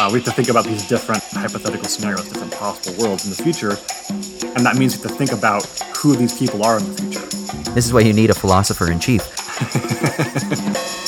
Uh, we have to think about these different hypothetical scenarios, different possible worlds in the future, and that means we have to think about who these people are in the future. This is why you need a philosopher in chief.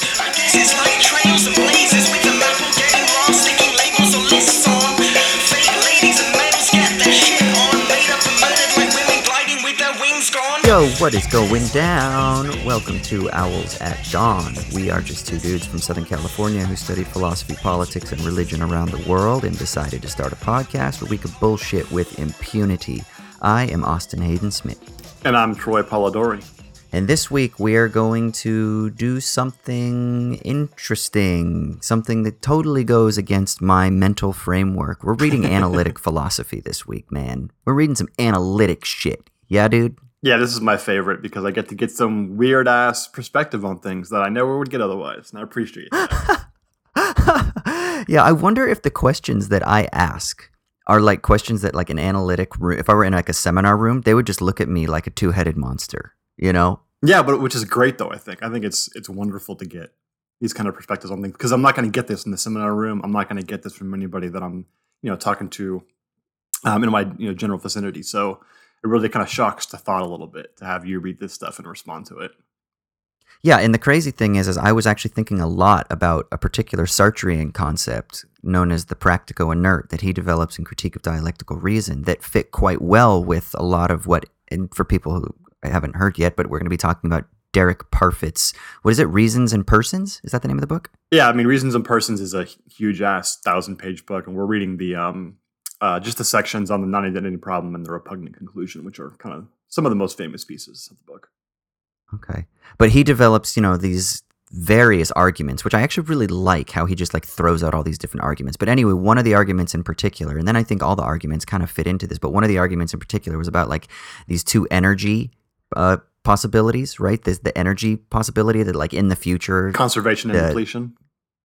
Yo, what is going down? Welcome to Owls at Dawn. We are just two dudes from Southern California who studied philosophy, politics, and religion around the world and decided to start a podcast where we could bullshit with impunity. I am Austin Hayden Smith. And I'm Troy Polidori. And this week we are going to do something interesting, something that totally goes against my mental framework. We're reading analytic philosophy this week, man. We're reading some analytic shit. Yeah, dude? Yeah, this is my favorite because I get to get some weird ass perspective on things that I never would get otherwise, and I appreciate that. yeah, I wonder if the questions that I ask are like questions that like an analytic room, if I were in like a seminar room, they would just look at me like a two-headed monster, you know? Yeah, but which is great though, I think. I think it's it's wonderful to get these kind of perspectives on things because I'm not going to get this in the seminar room. I'm not going to get this from anybody that I'm, you know, talking to um, in my, you know, general vicinity. So, it really kind of shocks the thought a little bit to have you read this stuff and respond to it. Yeah, and the crazy thing is, is I was actually thinking a lot about a particular Sartrean concept known as the practico inert that he develops in Critique of Dialectical Reason that fit quite well with a lot of what, and for people who haven't heard yet, but we're going to be talking about Derek Parfit's, what is it, Reasons and Persons? Is that the name of the book? Yeah, I mean, Reasons and Persons is a huge ass thousand page book, and we're reading the um, uh, just the sections on the non-identity problem and the repugnant conclusion, which are kind of some of the most famous pieces of the book. Okay, but he develops, you know, these various arguments, which I actually really like how he just like throws out all these different arguments. But anyway, one of the arguments in particular, and then I think all the arguments kind of fit into this, but one of the arguments in particular was about like these two energy uh, possibilities, right? There's the energy possibility that like in the future, conservation and depletion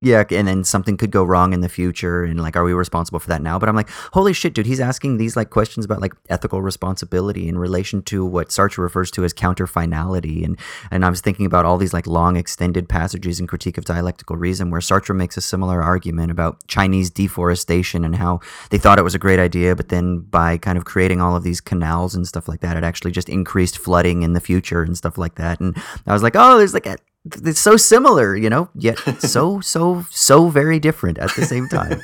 yeah, and then something could go wrong in the future, and like, are we responsible for that now? But I'm like, holy shit, dude, he's asking these like questions about like ethical responsibility in relation to what Sartre refers to as counter finality, and and I was thinking about all these like long extended passages in Critique of Dialectical Reason where Sartre makes a similar argument about Chinese deforestation and how they thought it was a great idea, but then by kind of creating all of these canals and stuff like that, it actually just increased flooding in the future and stuff like that. And I was like, oh, there's like a it's so similar, you know, yet so so so very different at the same time.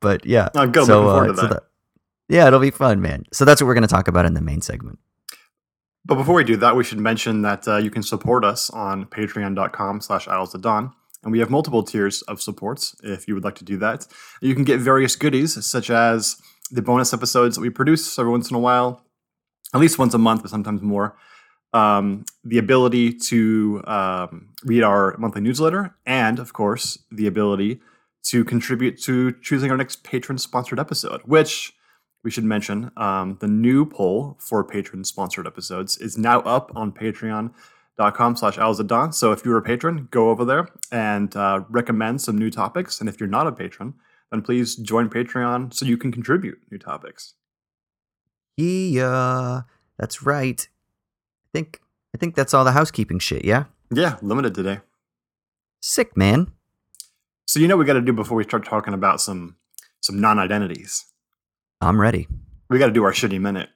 but yeah, I'm good. So, uh, so that. yeah, it'll be fun, man. So that's what we're going to talk about in the main segment. But before we do that, we should mention that uh, you can support us on patreon.com slash owls dawn. And we have multiple tiers of supports if you would like to do that. You can get various goodies, such as the bonus episodes that we produce every once in a while, at least once a month, but sometimes more um, the ability to um, read our monthly newsletter, and of course, the ability to contribute to choosing our next patron sponsored episode, which we should mention um, the new poll for patron sponsored episodes is now up on patreon.com slash owlsatdawn. So if you're a patron, go over there and uh, recommend some new topics. And if you're not a patron, then please join Patreon so you can contribute new topics. Yeah, that's right think I think that's all the housekeeping shit, yeah? Yeah, limited today. Sick, man. So you know we got to do before we start talking about some some non-identities. I'm ready. We got to do our shitty minute.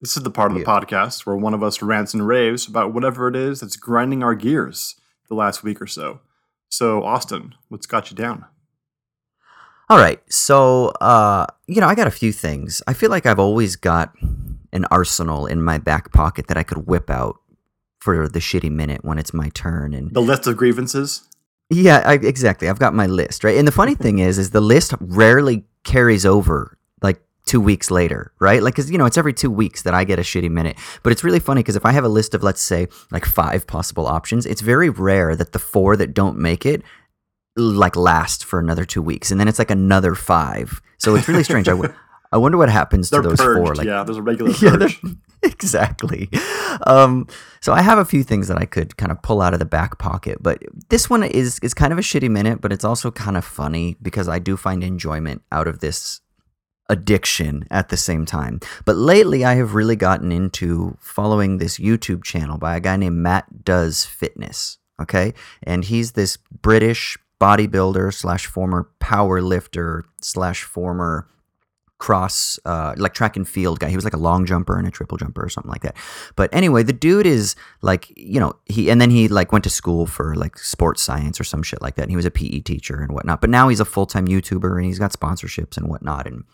This is the part of the yeah. podcast where one of us rants and raves about whatever it is that's grinding our gears the last week or so. So, Austin, what's got you down? All right. So, uh, you know, I got a few things. I feel like I've always got an arsenal in my back pocket that I could whip out for the shitty minute when it's my turn. And the list of grievances. Yeah, I, exactly. I've got my list right, and the funny thing is, is the list rarely carries over like two weeks later, right? Like, cause you know, it's every two weeks that I get a shitty minute. But it's really funny because if I have a list of let's say like five possible options, it's very rare that the four that don't make it like last for another two weeks, and then it's like another five. So it's really strange. I, w- I wonder what happens they're to those purged, four. Like, yeah, there's a regular purge. Yeah, exactly. Um, so I have a few things that I could kind of pull out of the back pocket, but this one is is kind of a shitty minute, but it's also kind of funny because I do find enjoyment out of this addiction at the same time. But lately, I have really gotten into following this YouTube channel by a guy named Matt Does Fitness. Okay, and he's this British bodybuilder slash former power lifter slash former cross uh, like track and field guy. He was like a long jumper and a triple jumper or something like that. But anyway, the dude is like, you know, he and then he like went to school for like sports science or some shit like that. And he was a PE teacher and whatnot. But now he's a full time YouTuber and he's got sponsorships and whatnot. And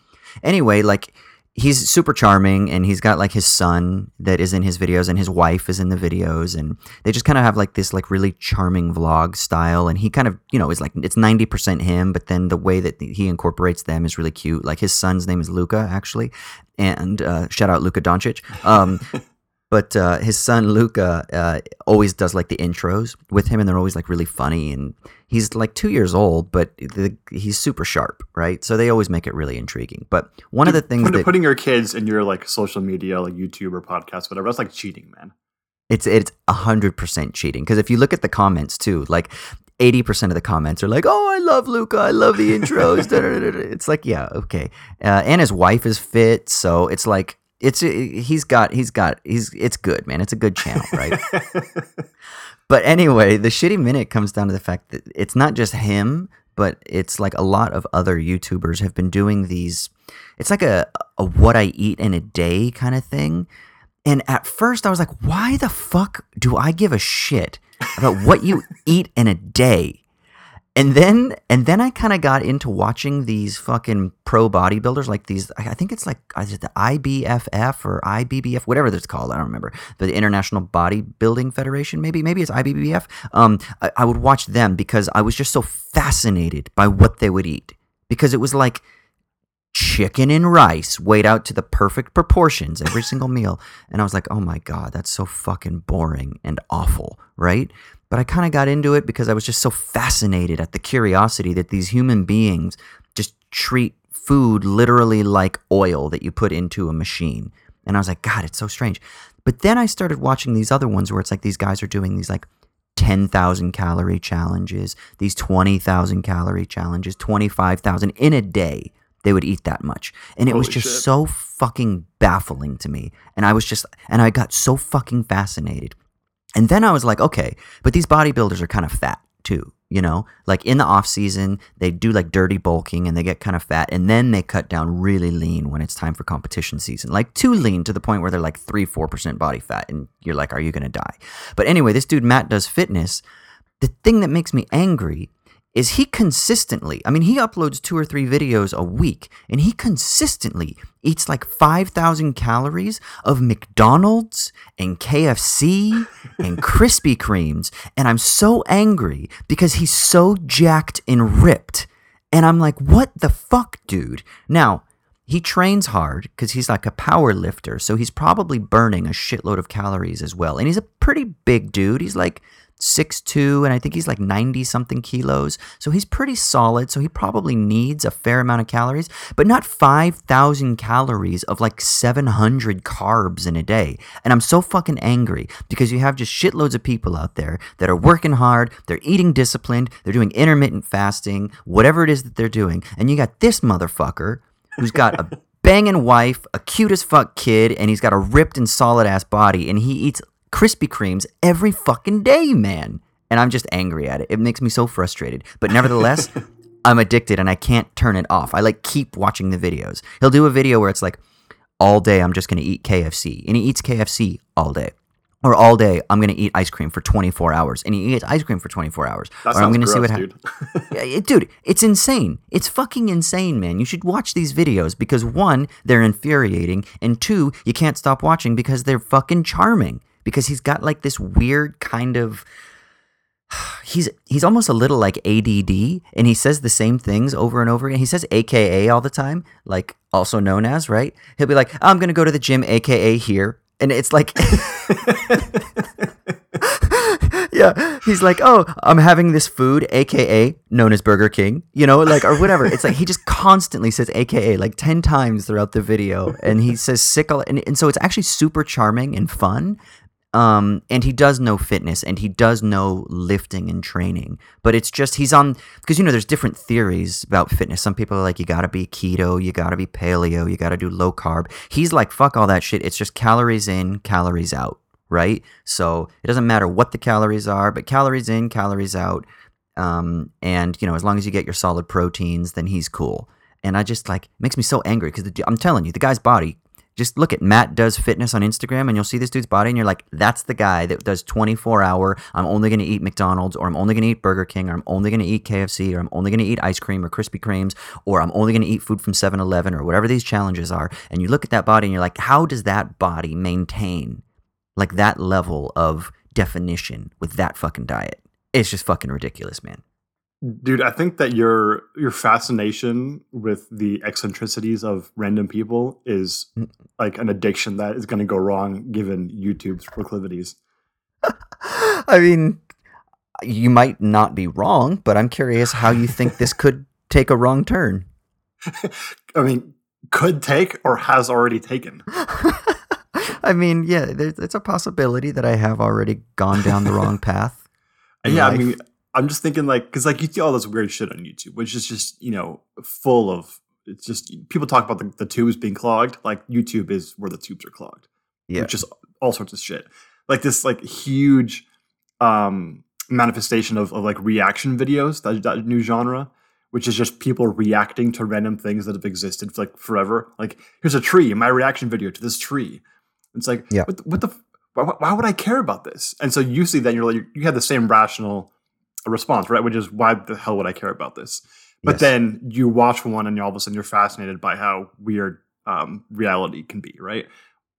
anyway, like he's super charming and he's got like his son that is in his videos and his wife is in the videos and they just kind of have like this like really charming vlog style and he kind of you know is like it's 90% him but then the way that he incorporates them is really cute. Like his son's name is Luca actually and uh, shout out Luka Dončić. Um, but uh, his son Luca uh, always does like the intros with him, and they're always like really funny. And he's like two years old, but the, he's super sharp, right? So they always make it really intriguing. But one Dude, of the things putting, that putting your kids in your like social media, like YouTube or podcast, whatever, that's like cheating, man. It's it's a hundred percent cheating because if you look at the comments too, like 80% of the comments are like, oh, I love Luca. I love the intros. it's like, yeah, okay. Uh, and his wife is fit. So it's like, it's uh, he's got he's got he's it's good, man. It's a good channel, right? but anyway, the shitty minute comes down to the fact that it's not just him, but it's like a lot of other YouTubers have been doing these. It's like a a what I eat in a day kind of thing. And at first, I was like, why the fuck do I give a shit about what you eat in a day? And then and then I kind of got into watching these fucking pro bodybuilders, like these. I think it's like is it the IBFF or IBBF, whatever it's called. I don't remember. The International Bodybuilding Federation, maybe maybe it's IBBF. Um, I, I would watch them because I was just so fascinated by what they would eat because it was like chicken and rice weighed out to the perfect proportions every single meal and i was like oh my god that's so fucking boring and awful right but I kind of got into it because I was just so fascinated at the curiosity that these human beings just treat food literally like oil that you put into a machine. And I was like, God, it's so strange. But then I started watching these other ones where it's like these guys are doing these like 10,000 calorie challenges, these 20,000 calorie challenges, 25,000 in a day. They would eat that much. And it Holy was just shit. so fucking baffling to me. And I was just, and I got so fucking fascinated. And then I was like, okay, but these bodybuilders are kind of fat too, you know? Like in the off season, they do like dirty bulking and they get kind of fat and then they cut down really lean when it's time for competition season. Like too lean to the point where they're like 3 4% body fat and you're like, are you going to die? But anyway, this dude Matt does fitness. The thing that makes me angry is he consistently, I mean, he uploads two or three videos a week, and he consistently eats like 5,000 calories of McDonald's and KFC and Krispy Kremes. And I'm so angry because he's so jacked and ripped. And I'm like, what the fuck, dude? Now, he trains hard because he's like a power lifter, so he's probably burning a shitload of calories as well. And he's a pretty big dude. He's like Six two, and I think he's like 90 something kilos. So he's pretty solid. So he probably needs a fair amount of calories, but not 5,000 calories of like 700 carbs in a day. And I'm so fucking angry because you have just shitloads of people out there that are working hard, they're eating disciplined, they're doing intermittent fasting, whatever it is that they're doing. And you got this motherfucker who's got a banging wife, a cute as fuck kid, and he's got a ripped and solid ass body, and he eats Krispy Kremes every fucking day, man. And I'm just angry at it. It makes me so frustrated. But nevertheless, I'm addicted and I can't turn it off. I like keep watching the videos. He'll do a video where it's like, all day I'm just going to eat KFC. And he eats KFC all day. Or all day I'm going to eat ice cream for 24 hours. And he eats ice cream for 24 hours. That or I'm going to see what happens. yeah, dude, it's insane. It's fucking insane, man. You should watch these videos because one, they're infuriating. And two, you can't stop watching because they're fucking charming because he's got like this weird kind of he's he's almost a little like ADD and he says the same things over and over again. He says AKA all the time, like also known as, right? He'll be like, "I'm going to go to the gym AKA here." And it's like Yeah, he's like, "Oh, I'm having this food AKA known as Burger King." You know, like or whatever. It's like he just constantly says AKA like 10 times throughout the video and he says sick and, and so it's actually super charming and fun um, and he does know fitness and he does know lifting and training, but it's just he's on because you know there's different theories about fitness. Some people are like you gotta be keto, you gotta be paleo, you gotta do low carb. He's like fuck all that shit. It's just calories in, calories out, right? So it doesn't matter what the calories are, but calories in, calories out. Um, and you know, as long as you get your solid proteins, then he's cool. And I just like makes me so angry because I'm telling you, the guy's body. Just look at Matt does fitness on Instagram, and you'll see this dude's body, and you're like, that's the guy that does 24 hour. I'm only going to eat McDonald's, or I'm only going to eat Burger King, or I'm only going to eat KFC, or I'm only going to eat ice cream or Krispy Kremes, or I'm only going to eat food from 7-Eleven, or whatever these challenges are. And you look at that body, and you're like, how does that body maintain like that level of definition with that fucking diet? It's just fucking ridiculous, man. Dude, I think that your your fascination with the eccentricities of random people is Mm. like an addiction that is going to go wrong given YouTube's proclivities. I mean, you might not be wrong, but I'm curious how you think this could take a wrong turn. I mean, could take or has already taken. I mean, yeah, there's, it's a possibility that I have already gone down the wrong path. yeah, I mean, I'm just thinking like because like you see all this weird shit on YouTube, which is just you know full of it's just people talk about the, the tubes being clogged. Like YouTube is where the tubes are clogged. yeah, just all sorts of shit. Like this like huge um manifestation of, of like reaction videos, that, that new genre, which is just people reacting to random things that have existed for like forever. Like here's a tree, my reaction video to this tree. It's like Yeah. what, the- what the why, why would I care about this? And so you see that you're like you have the same rational response, right? Which is why the hell would I care about this? But Yes. then you watch one and all of a sudden you're fascinated by how weird um, reality can be, right?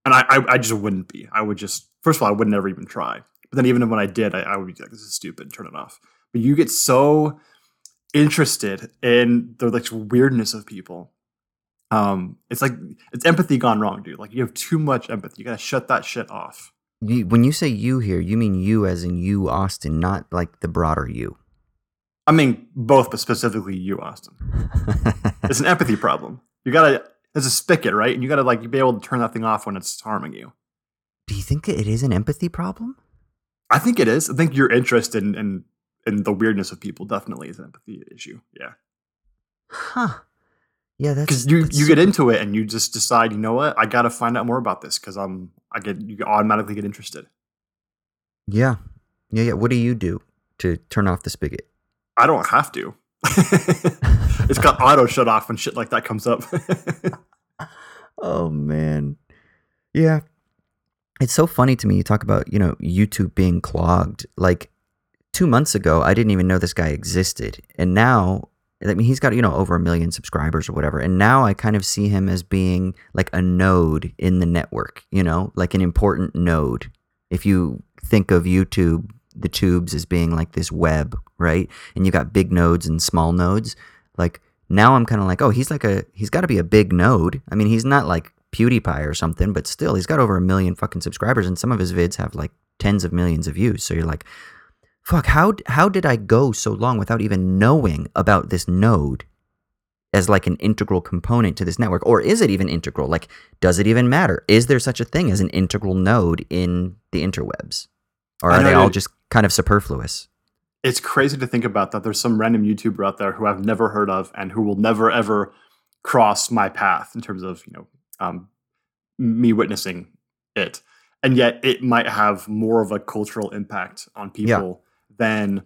And I, I, I just wouldn't be. I would just, first of all, I would never even try. But then even when I did, I, I would be like, this is stupid, turn it off. But you get so interested in the like weirdness of people. Um, it's like it's empathy gone wrong, dude. Like you have too much empathy. You gotta shut that shit off. You, when you say you here, you mean you as in you, Austin, not like the broader you. I mean, both, but specifically you, Austin. It's an empathy problem. You gotta, it's a spigot, right? And you gotta like be able to turn that thing off when it's harming you. Do you think it is an empathy problem? I think it is. I think your interest in in, in the weirdness of people definitely is an empathy issue. Yeah, Huh. Yeah, that's because you that's you get into it and you just decide, you know what, I gotta find out more about this because I'm I get you automatically get interested. Yeah. Yeah, yeah. What do you do to turn off the spigot? I don't have to. it's got auto shut off when shit like that comes up. Oh man. Yeah. It's so funny to me. You talk about, you know, YouTube being clogged. Like two months ago, I didn't even know this guy existed. And now, I mean, he's got, you know, over a million subscribers or whatever. And now I kind of see him as being like a node in the network, you know, like an important node. If you think of YouTube, the tubes as being like this web, right? And you got big nodes and small nodes. Like now I'm kind of like, oh, he's like a, he's got to be a big node. I mean, he's not like PewDiePie or something, but still, he's got over a million fucking subscribers, and some of his vids have like tens of millions of views. So you're like, fuck, how how did I go so long without even knowing about this node as like an integral component to this network, or is it even integral? Like, does it even matter? Is there such a thing as an integral node in the interwebs, or are they all just kind of superfluous? it's crazy to think about that there's some random YouTuber out there who I've never heard of and who will never ever cross my path in terms of you know um, me witnessing it, and yet it might have more of a cultural impact on people than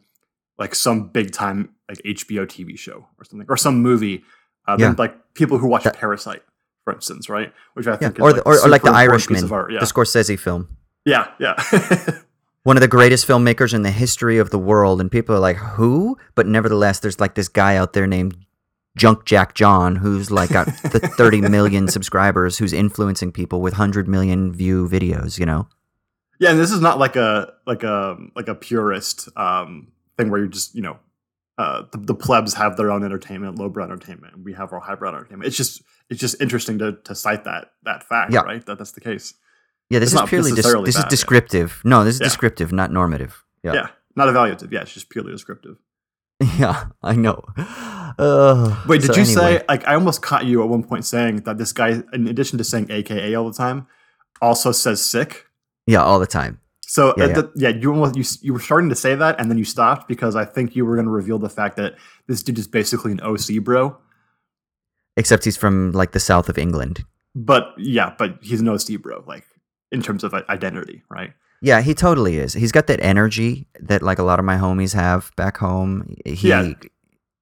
like some big time like HBO TV show or something or some movie. Uh, than like people who watch That- Parasite, for instance, right? Which I Yeah, think is or like, the, or, or like the Irishman. Yeah, the Scorsese film. yeah, yeah. one of the greatest filmmakers in the history of the world and people are like who but nevertheless there's like this guy out there named junk jack john who's like got the 30 million subscribers who's influencing people with 100 million view videos you know Yeah, and this is not like a like a like a purist um, thing where you're just you know uh, the, the plebs have their own entertainment, lowbrow entertainment, and we have our highbrow entertainment. It's just it's just interesting to to cite that that fact, Yeah. right? That that's the case. yeah this It's is purely dis- this bad, is yeah. descriptive no this is Yeah. descriptive not normative Yeah. yeah not evaluative. Yeah, it's just purely descriptive. yeah i know uh, Wait, did so you anyway. say like I almost caught you at one point saying that this guy, in addition to saying AKA all the time, also says sick? Yeah all the time So Yeah, uh, yeah. th- yeah, you almost you, you were starting to say that, and then you stopped because I think you were going to reveal the fact that this dude is basically an OC bro. except he's from like the south of england But yeah, but he's an OC bro, like in terms of identity, right? Yeah, he totally is. He's got that energy that like a lot of my homies have back home. He, Yeah.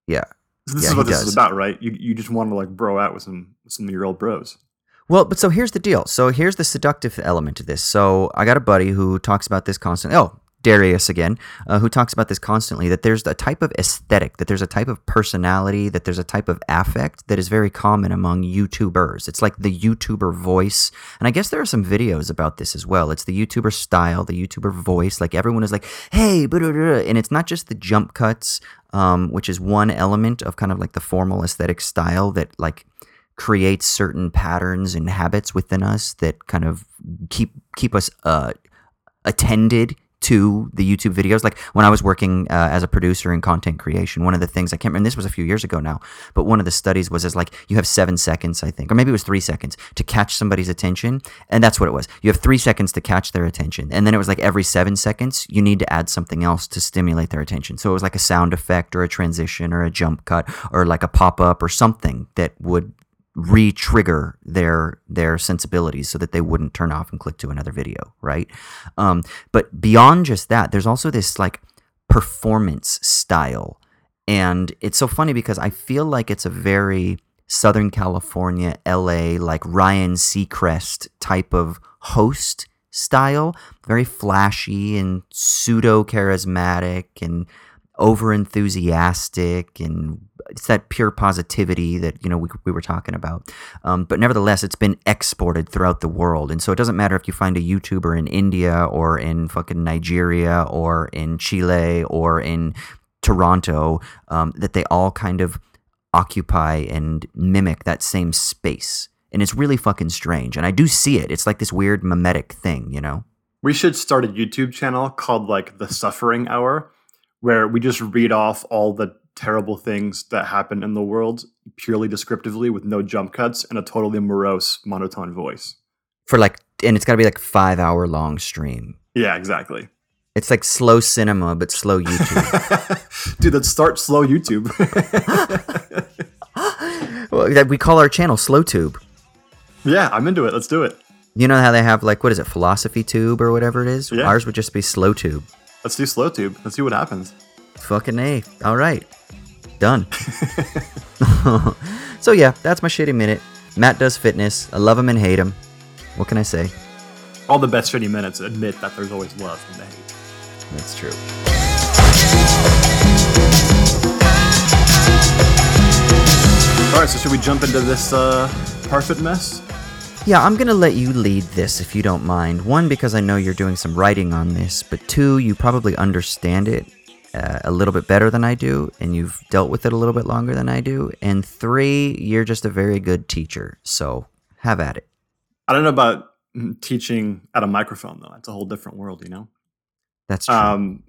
yeah. So this Yeah, is what this does. is about, right? You you just want to like bro out with some with some of your old bros. Well, but so here's the deal. So here's the seductive element to this. So I got a buddy who talks about this constantly. Oh, Darius again, uh, who talks about this constantly. That there's a type of aesthetic, that there's a type of personality, that there's a type of affect that is very common among YouTubers. It's like the YouTuber voice, and I guess there are some videos about this as well. It's the YouTuber style, the YouTuber voice. Like everyone is like, "Hey," and it's not just the jump cuts, um, which is one element of kind of like the formal aesthetic style that like creates certain patterns and habits within us that kind of keep keep us uh, attended to the YouTube videos. Like when I was working uh, as a producer in content creation, one of the things I can't remember, this was a few years ago now, but one of the studies was as like you have seven seconds, I think, or maybe it was three seconds to catch somebody's attention. And that's what it was. You have three seconds to catch their attention. And then it was like every seven seconds, you need to add something else to stimulate their attention. So it was like a sound effect or a transition or a jump cut or like a pop up or something that would re-trigger their their sensibilities so that they wouldn't turn off and click to another video right? Um, but beyond just that there's also this like performance style. And it's so funny because i feel like it's a very southern california la like ryan seacrest type of host style. Very flashy and pseudo charismatic and over enthusiastic and it's that pure positivity that you know we, we were talking about. Um, but nevertheless it's been exported throughout the world. And so it doesn't matter if you find a youtuber in india or in fucking nigeria or in chile or in toronto um, that they all kind of occupy and mimic that same space. And it's really fucking strange. And i do see it. It's like this weird mimetic thing you know? We should start a YouTube channel called like the Suffering Hour, where we just read off all the terrible things that happen in the world purely descriptively with no jump cuts and a totally morose monotone voice. for like and it's got to be like five hour long stream Yeah, exactly. it's like slow cinema but slow youtube Dude, let's start slow YouTube. well, we call our channel slow tube yeah, I'm into it. Let's do it. you know how they have like what is it philosophy tube or whatever it is Yeah. ours would just be slow tube Let's do slow tube. Let's see what happens. fucking a all right done. So yeah that's my shitty minute. Matt does fitness. I love him and hate him. What can i say? All the best shitty minutes admit that there's always love in the hate. that's true. All right, so should we jump into this uh, Parfit mess? Yeah, I'm going to let you lead this if you don't mind. One, because I know you're doing some writing on this, but two, you probably understand it uh, a little bit better than I do, and you've dealt with it a little bit longer than I do. And three, you're just a very good teacher. So have at it. I don't know about teaching at a microphone though. That's a whole different world, you know. That's true. Um,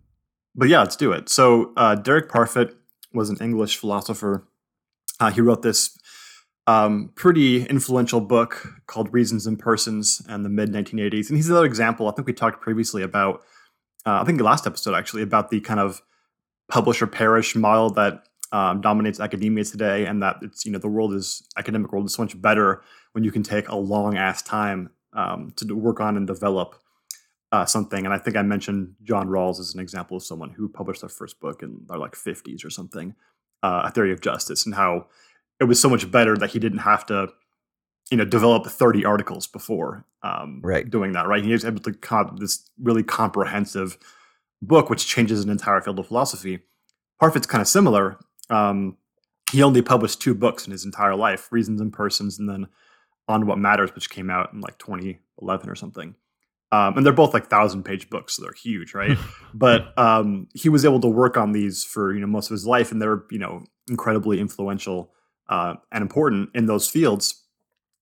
but yeah, let's do it. So uh, Derek Parfit was an English philosopher. Uh, he wrote this um, pretty influential book called Reasons and Persons in the mid 1980s, and he's another example. I think we talked previously about. Uh, I think the last episode actually about the kind of publish or perish model that um, dominates academia today, and that it's you know the world is academic world is so much better when you can take a long ass time um, to work on and develop uh, something. And I think I mentioned John Rawls as an example of someone who published their first book in their like 50s or something, uh, A Theory of Justice, and how it was so much better that he didn't have to, you know, develop 30 articles before um, Right. doing that. Right. He was able to come up with this really comprehensive book, which changes an entire field of philosophy. Parfit's kind of similar. Um, he only published two books in his entire life Reasons and Persons, and then On What Matters, which came out in like 2011 or something. Um, and they're both like thousand page books, so they're huge, right? but um, he was able to work on these for you know most of his life, and they're you know incredibly influential uh, and important in those fields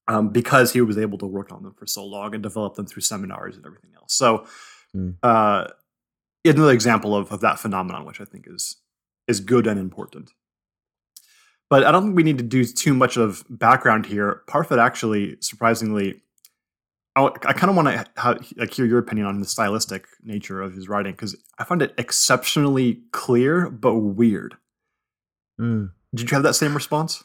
um, because he was able to work on them for so long and develop them through seminars and everything else. So, Mm. uh, another example of, of that phenomenon, which I think is is good and important. But I don't think we need to do too much of background here. Parfit actually, surprisingly, I, I kind of want to ha- like hear your opinion on the stylistic nature of his writing because I find it exceptionally clear but weird. Mm. Did you have that same response?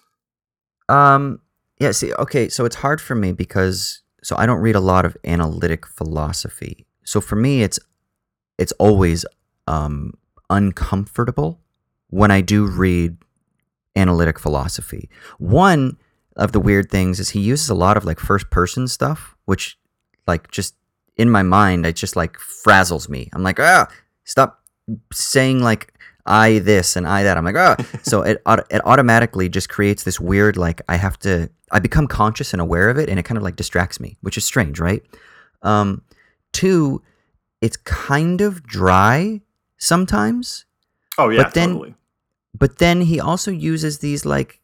Um, yeah, see, okay, so it's hard for me because so I don't read a lot of analytic philosophy. So for me, it's it's always um, uncomfortable when I do read analytic philosophy. One of the weird things is he uses a lot of like first person stuff, which like just in my mind, it just like frazzles me. I'm like, ah, stop saying like I this and I that. I'm like, ah. so it it automatically just creates this weird like I have to. I become conscious and aware of it, and it kind of like distracts me, which is strange, right? Um, two, it's kind of dry sometimes. Oh yeah, but then, totally. But then he also uses these like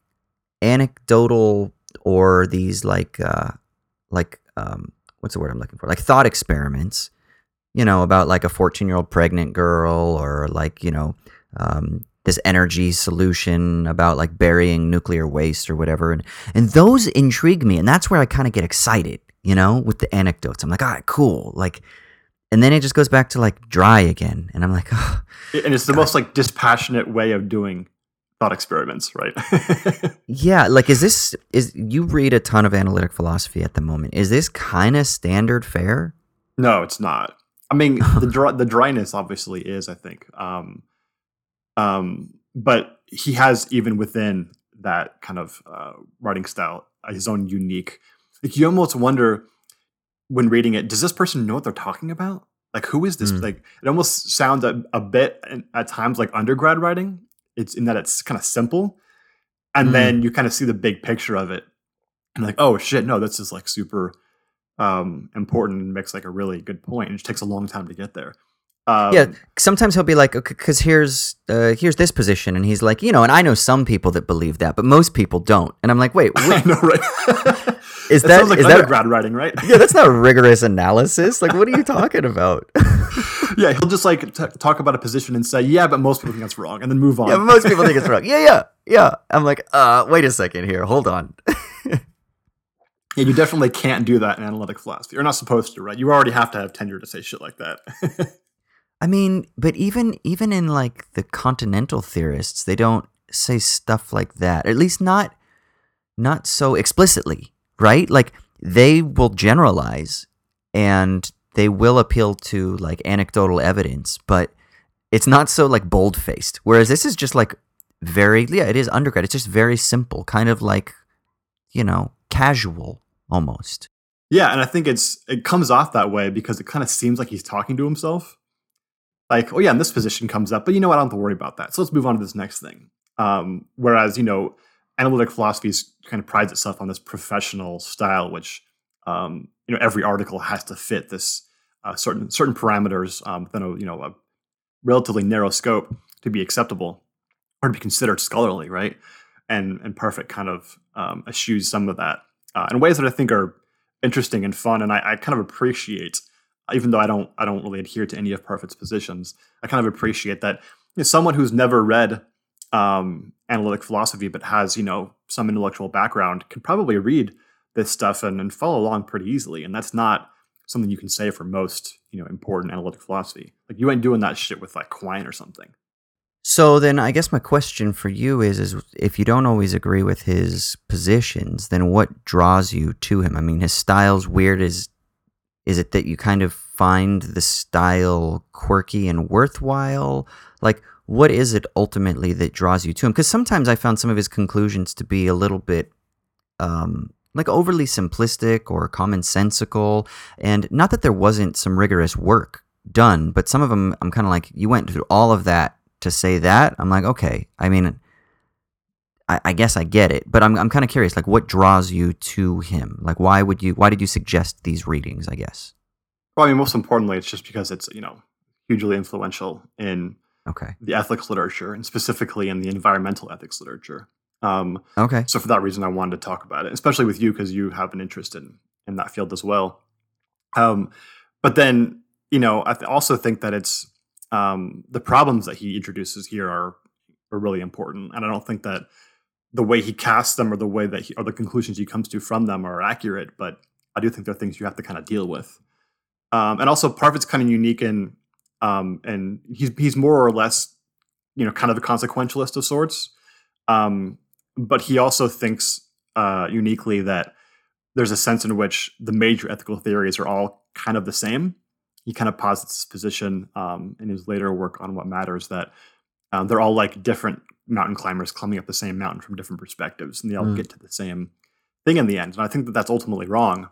anecdotal or these like uh like um what's the word I'm looking for? Like thought experiments, you know, about like a 14 year old pregnant girl or like, you know, um, this energy solution about like burying nuclear waste or whatever. And, and those intrigue me. And that's where I kind of get excited, you know, with the anecdotes. I'm like, all right, cool. Like, and then it just goes back to like dry again. And I'm like, oh, and it's the God. most like dispassionate way of doing thought experiments, right? yeah, like is this is you read a ton of analytic philosophy at the moment. Is this kind of standard fare? No, it's not. I mean, the dry, the dryness obviously is, I think. Um um but he has even within that kind of uh, writing style his own unique like you almost wonder when reading it does this person know what they're talking about like who is this mm. like it almost sounds a, a bit at times like undergrad writing it's in that it's kind of simple, and mm. then you kind of see the big picture of it, and like, oh shit, no, this is like super um, important and makes like a really good point. It just takes a long time to get there. Um, yeah, sometimes he'll be like, because here's uh, here's this position, and he's like, you know, and I know some people that believe that, but most people don't. And I'm like, wait, I know, right? is that, that like is undergrad writing, right? yeah, that's not rigorous analysis. Like, what are you talking about? yeah, he'll just like t- talk about a position and say, yeah, but most people think that's wrong, and then move on. Yeah, most people think it's wrong. Yeah, yeah, yeah. I'm like, uh, wait a second here, hold on. yeah, you definitely can't do that in analytic philosophy. You're not supposed to, right? You already have to have tenure to say shit like that. I mean, but even even in like the continental theorists, they don't say stuff like that. At least not not so explicitly, right? Like they will generalize and they will appeal to like anecdotal evidence, but it's not so like bold faced. Whereas this is just like very yeah, it is undergrad. It's just very simple, kind of like you know, casual almost. Yeah, and I think it's it comes off that way because it kind of seems like he's talking to himself like, oh yeah, and this position comes up, but you know what? I don't have to worry about that. So let's move on to this next thing. Um, whereas, you know, analytic philosophy kind of prides itself on this professional style, which um, you know every article has to fit this uh, certain certain parameters um, within a you know a relatively narrow scope to be acceptable or to be considered scholarly, right? And and Parfit kind of um, eschews some of that uh, in ways that I think are interesting and fun, and I, I kind of appreciate even though I don't I don't really adhere to any of Parfit's positions, I kind of appreciate that you know, someone who's never read um, analytic philosophy but has you know some intellectual background can probably read this stuff and, and follow along pretty easily, and that's not something you can say for most you know important analytic philosophy. Like you ain't doing that shit with like Quine or something. So then I guess my question for you is is if you don't always agree with his positions, then what draws you to him? I mean, his style's weird as is it that you kind of find the style quirky and worthwhile? Like, what is it ultimately that draws you to him? Because sometimes I found some of his conclusions to be a little bit um, like overly simplistic or commonsensical. And not that there wasn't some rigorous work done, but some of them I'm kind of like, you went through all of that to say that. I'm like, okay. I mean, I, I guess I get it, but I'm I'm kind of curious. Like, what draws you to him? Like, why would you? Why did you suggest these readings? I guess. Well, I mean, most importantly, it's just because it's you know hugely influential in okay the ethics literature and specifically in the environmental ethics literature. Um, okay. So for that reason, I wanted to talk about it, especially with you because you have an interest in in that field as well. Um, but then you know, I th- also think that it's um, the problems that he introduces here are are really important, and I don't think that the way he casts them or the way that he, or the conclusions he comes to from them are accurate, but I do think they're things you have to kind of deal with. Um, and also, Parfit's kind of unique in, um, and he's he's more or less, you know, kind of a consequentialist of sorts. Um, but he also thinks uh, uniquely that there's a sense in which the major ethical theories are all kind of the same, he kind of posits his position um, in his later work on what matters that um, they're all like different mountain climbers climbing up the same mountain from different perspectives, and they all Mm. get to the same thing in the end. And I think that that's ultimately wrong.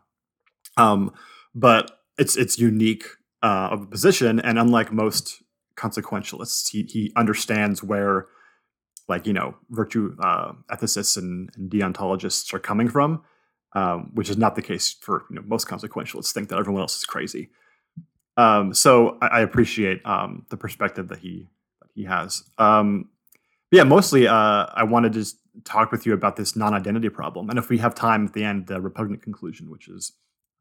Um, but it's it's unique uh, of a position, and unlike most consequentialists, he he understands where like you know virtue uh, ethicists and, and deontologists are coming from, um, which is not the case for you know most consequentialists. Think that everyone else is crazy. Um, so I, I appreciate um, the perspective that he he has. Um, yeah, mostly uh, I wanted to just talk with you about this non-identity problem, and if we have time at the end, the repugnant conclusion, which is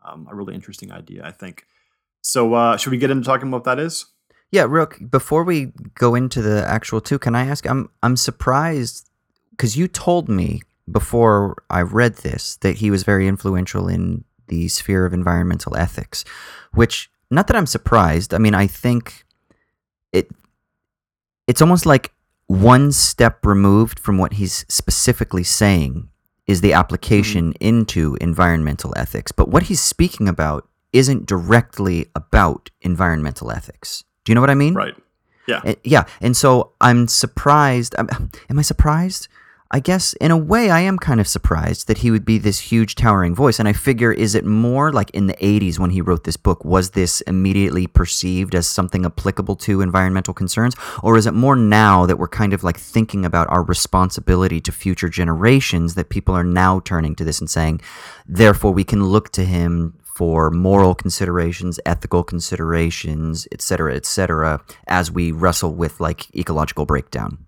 um, a really interesting idea, I think. So uh, should we get into talking about what that is? Yeah, c- before we go into the actual two, can I ask? I'm I'm surprised because you told me before I read this that he was very influential in the sphere of environmental ethics, which not that I'm surprised. I mean, I think it it's almost like one step removed from what he's specifically saying is the application into environmental ethics. But what he's speaking about isn't directly about environmental ethics. Do you know what I mean? Right. Yeah. Uh, yeah, and so I'm surprised. am am I surprised? I guess in a way I am kind of surprised that he would be this huge towering voice. And I figure, is it more like in the 80s when he wrote this book, was this immediately perceived as something applicable to environmental concerns? Or is it more now that we're kind of like thinking about our responsibility to future generations that people are now turning to this and saying, therefore we can look to him for moral considerations, ethical considerations, et cetera, et cetera, as we wrestle with like ecological breakdown.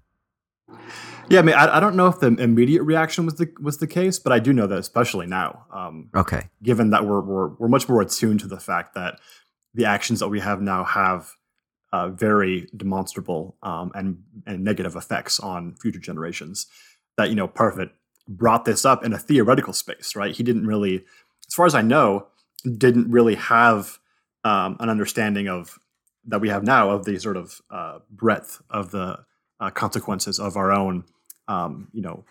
Yeah, I mean, I, I don't know if the immediate reaction was the was the case, but I do know that especially now, um, Okay. given that we're, we're we're much more attuned to the fact that the actions that we have now have uh, very demonstrable um, and and negative effects on future generations. That you know, Parfit brought this up in a theoretical space, right? He didn't really, as far as I know, didn't really have um, an understanding of that we have now of the sort of uh, breadth of the uh, consequences of our own, um, you know,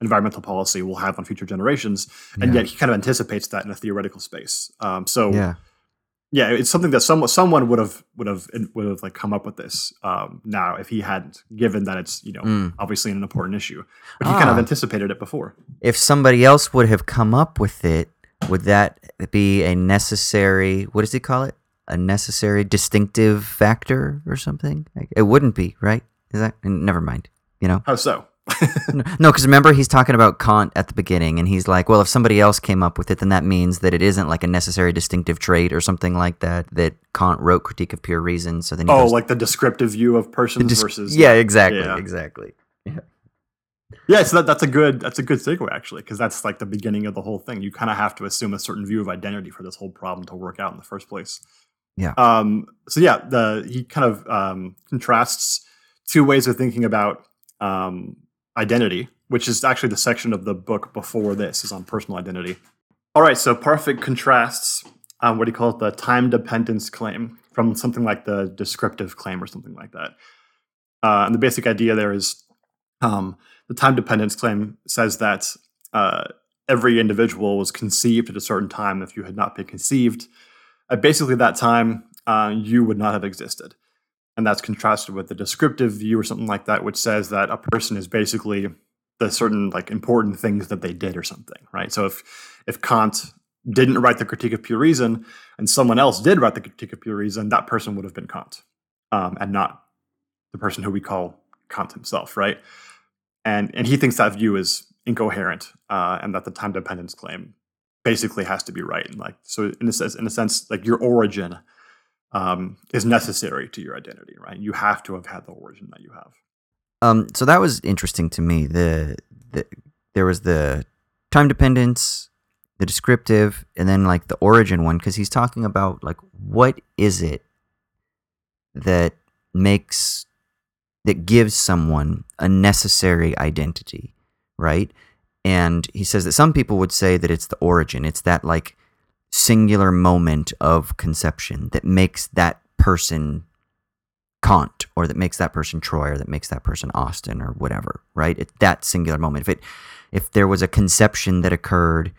environmental policy will have on future generations, and Yeah. yet he kind of anticipates that in a theoretical space. Um, so Yeah. yeah, it's something that someone someone would have would have would have like come up with this um, now if he hadn't, given that it's you know Mm. obviously an important issue, but he kind of Ah. anticipated it before. If somebody else would have come up with it, would that be a necessary, what does he call it? A necessary distinctive factor or something? It wouldn't be, right? Is that, never mind. You know? How so? No, because remember he's talking about Kant at the beginning, and he's like, well, if somebody else came up with it, then that means that it isn't like a necessary distinctive trait or something like that. That Kant wrote Critique of Pure Reason. So then he oh, goes, like the descriptive view of persons Dis- versus yeah, exactly, yeah. exactly. Yeah, yeah, so that, that's a good that's a good segue actually, because that's like the beginning of the whole thing. You kind of have to assume a certain view of identity for this whole problem to work out in the first place. Yeah. Um. So yeah, the he kind of um, contrasts two ways of thinking about um, identity, which is actually the section of the book before this is on personal identity. All right, so Parfit contrasts um, what do you call it, the time dependence claim from something like the descriptive claim or something like that. Uh, and the basic idea there is um, the time dependence claim says that uh, every individual was conceived at a certain time. If you had not been conceived, at basically that time, uh, you would not have existed. And that's contrasted with the descriptive view or something like that, which says that a person is basically the certain like important things that they did or something, right? So if if Kant didn't write the Critique of Pure Reason and someone else did write the Critique of Pure Reason, that person would have been Kant, um, and not the person who we call Kant himself, right? And and he thinks that view is incoherent, uh, and that the time dependence claim basically has to be right. And like so, in a sense, in a sense, like your origin um, is necessary to your identity, right? You have to have had the origin that you have. Um, so that was interesting to me. The, the there was the time dependence, the descriptive, and then like the origin one because he's talking about like what is it that makes that gives someone a necessary identity, right? And he says that some people would say that it's the origin. It's that like singular moment of conception that makes that person Kant or that makes that person Troy or that makes that person Austin or whatever, right? It's that singular moment. If it if there was a conception that occurred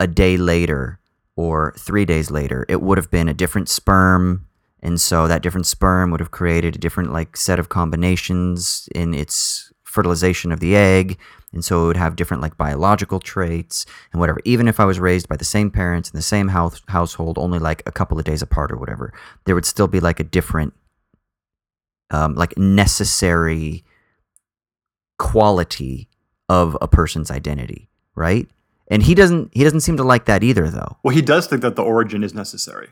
a day later or 3 days later, it would have been a different sperm, and so that different sperm would have created a different like set of combinations in its fertilization of the egg and so it would have different like biological traits and whatever even if i was raised by the same parents in the same house, household only like a couple of days apart or whatever there would still be like a different um, like necessary quality of a person's identity right and he doesn't he doesn't seem to like that either though Well, he does think that the origin is necessary.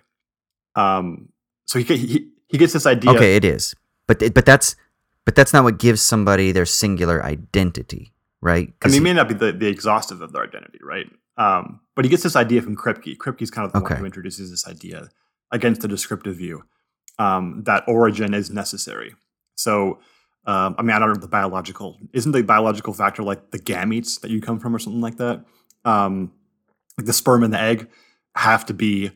Um, so he he he gets this idea. okay it is but but that's but that's not what gives somebody their singular identity right I mean, he- may not be the, the exhaustive of their identity, right? Um, but he gets this idea from Kripke. Kripke's kind of the Okay. one who introduces this idea against the descriptive view um, that origin is necessary. So, um, I mean, I don't know the biological. Isn't the biological factor like the gametes that you come from, or something like that? Um, like the sperm and the egg have to be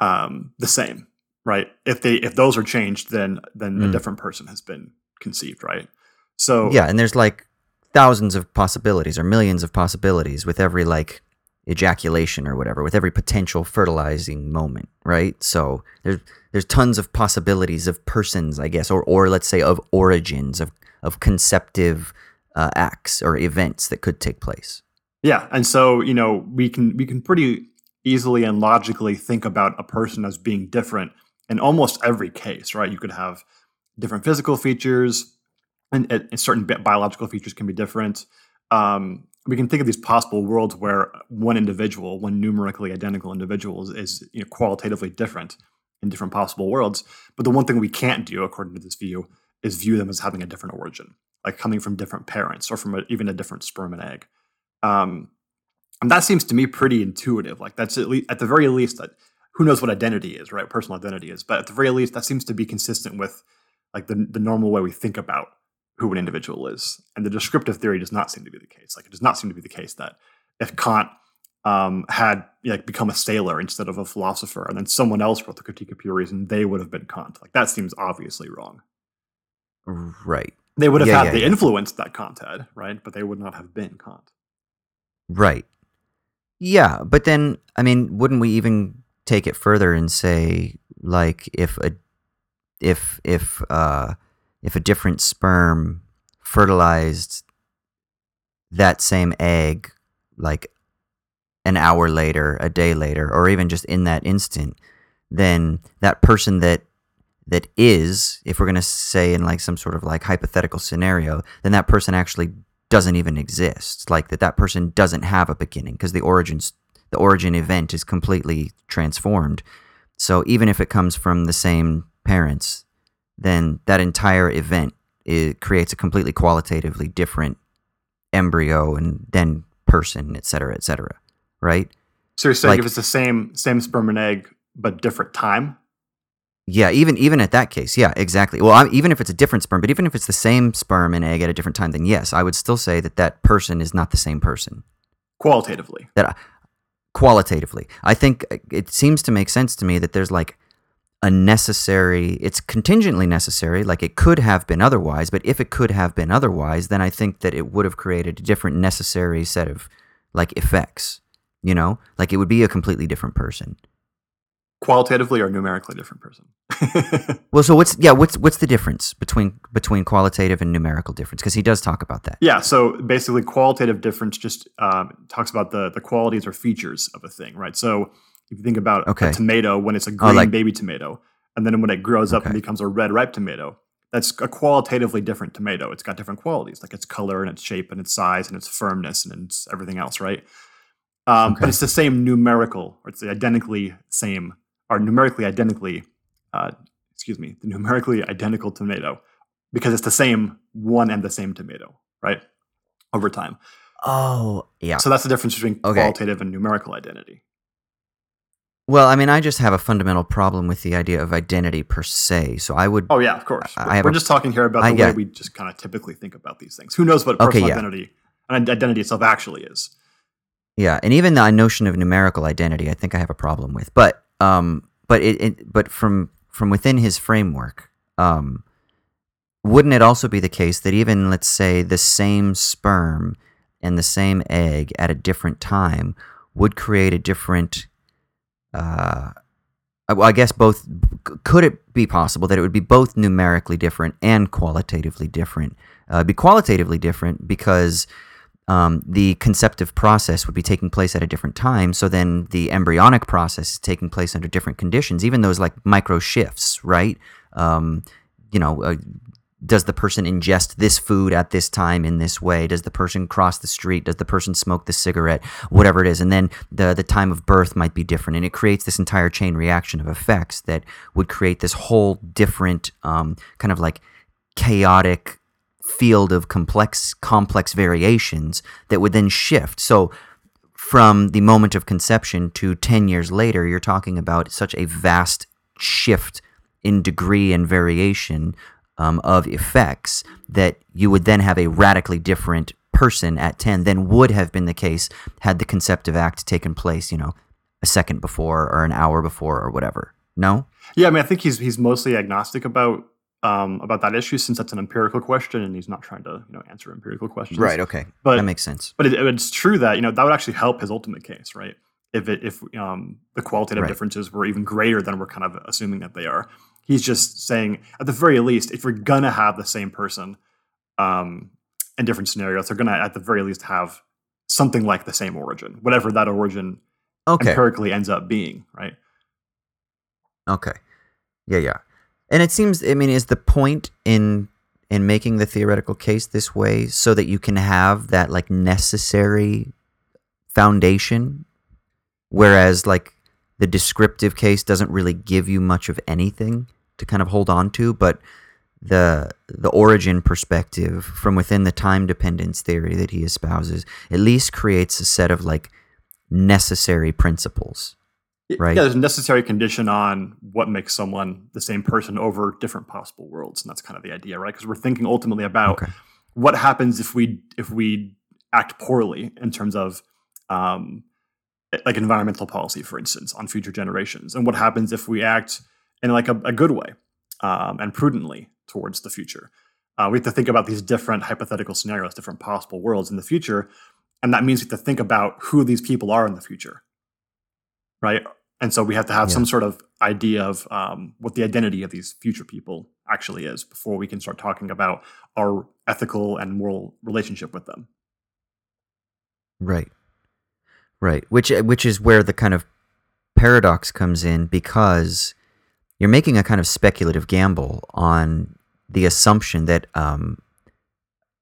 um, the same, right? If they if those are changed, then then a Mm. different person has been conceived, right? So yeah and there's like thousands of possibilities or millions of possibilities with every like ejaculation or whatever with every potential fertilizing moment right so there's there's tons of possibilities of persons i guess or or let's say of origins of of conceptive uh, acts or events that could take place Yeah, and so you know we can we can pretty easily and logically think about a person as being different in almost every case, right? You could have different physical features, and, and certain bi- biological features can be different. Um, we can think of these possible worlds where one individual, one numerically identical individual, is, is you know, qualitatively different in different possible worlds. But the one thing we can't do, according to this view, is view them as having a different origin, like coming from different parents or from a, even a different sperm and egg. Um, and that seems to me pretty intuitive. Like that's at at the very least that who knows what identity is, right? Personal identity is, but at the very least that seems to be consistent with like the the normal way we think about who an individual is. And the descriptive theory does not seem to be the case. Like it does not seem to be the case that if Kant um, had like become a sailor instead of a philosopher, and then someone else wrote the Critique of Pure Reason, they would have been Kant. Like that seems obviously wrong. right They would have Yeah, had yeah, the yeah. influence that Kant had, right? But they would not have been Kant. Right. Yeah, but then I mean, wouldn't we even take it further and say like if a if if uh if a different sperm fertilized that same egg like an hour later, a day later, or even just in that instant, then that person that that is, if we're gonna say in like some sort of like hypothetical scenario, then that person actually doesn't even exist. Like that that person doesn't have a beginning because the origins the origin event is completely transformed. So even if it comes from the same parents, then that entire event it creates a completely qualitatively different embryo and then person, et cetera, et cetera. Right? So you're saying Like- if it's the same same sperm and egg but different time, Yeah, even even at that case, yeah, exactly. Well, I, even if it's a different sperm, but even if it's the same sperm and egg at a different time, then yes, I would still say that that person is not the same person. qualitatively. That I, qualitatively, I think it seems to make sense to me that there's like a necessary. It's contingently necessary, like it could have been otherwise. But if it could have been otherwise, then I think that it would have created a different necessary set of like effects. You know, like it would be a completely different person. Qualitatively or numerically different person. Well, so what's yeah, what's what's the difference between between qualitative and numerical difference? Because he does talk about that. yeah, so basically qualitative difference just um, talks about the the qualities or features of a thing, right? So if you think about Okay. Oh, a tomato when it's a green like- baby tomato, and then when it grows up and becomes a red ripe tomato, that's a qualitatively different tomato. It's got different qualities, like its color and its shape and its size and its firmness and its everything else, right? Um, Okay. But it's the same numerical, or it's the identically same, or numerically identically, uh, excuse me, the numerically identical tomato, because it's the same one and the same tomato, right? Over time. Oh, yeah. So that's the difference between Okay. qualitative and numerical identity. Well, I mean, I just have a fundamental problem with the idea of identity per se. So I would. Oh yeah, of course. I have We're just talking here about I- the yeah. way we just kind of typically think about these things. Who knows what Okay, personal yeah. identity and identity itself actually is? Yeah, and even the notion of numerical identity, I think I have a problem with. But um, but it, it but from from within his framework, um, wouldn't it also be the case that even let's say the same sperm and the same egg at a different time would create a different uh, I guess both. Could it be possible that it would be both numerically different and qualitatively different? Uh, be qualitatively different because um, the conceptive process would be taking place at a different time. So then the embryonic process is taking place under different conditions, even those like micro shifts, right? Um, you know, uh, does the person ingest this food at this time in this way? Does the person cross the street? Does the person smoke the cigarette? Whatever it is, and then the the time of birth might be different, and it creates this entire chain reaction of effects that would create this whole different um, kind of like chaotic field of complex complex variations that would then shift. So from the moment of conception to 10 years later, you're talking about such a vast shift in degree and variation um, of effects that you would then have a radically different person at 10 than would have been the case had the conceptive act taken place, you know, a second before or an hour before or whatever. No? Yeah, I mean, I think he's he's mostly agnostic about um, about that issue since that's an empirical question and he's not trying to you know answer empirical questions. Right. Okay. But that makes sense. But it, it's true that you know that would actually help his ultimate case, right? If it if um, the qualitative right. differences were even greater than we're kind of assuming that they are, he's just saying at the very least, if you're gonna have the same person um, in different scenarios, they're gonna at the very least have something like the same origin, whatever that origin okay. empirically ends up being, right? Okay. Yeah. Yeah. And it seems, I mean, is the point in in making the theoretical case this way so that you can have that like necessary foundation, whereas like the descriptive case doesn't really give you much of anything to kind of hold on to, but the the origin perspective from within the time dependence theory that he espouses at least creates a set of like necessary principles right? Yeah, there's a necessary condition on what makes someone the same person over different possible worlds, and that's kind of the idea, right? Because we're thinking ultimately about okay. what happens if we if we act poorly in terms of um, like environmental policy, for instance, on future generations, and what happens if we act in like a, a good way um, and prudently towards the future. Uh, we have to think about these different hypothetical scenarios, different possible worlds in the future, and that means we have to think about who these people are in the future, right? and so we have to have yeah. some sort of idea of um, what the identity of these future people actually is before we can start talking about our ethical and moral relationship with them right right which which is where the kind of paradox comes in because you're making a kind of speculative gamble on the assumption that um,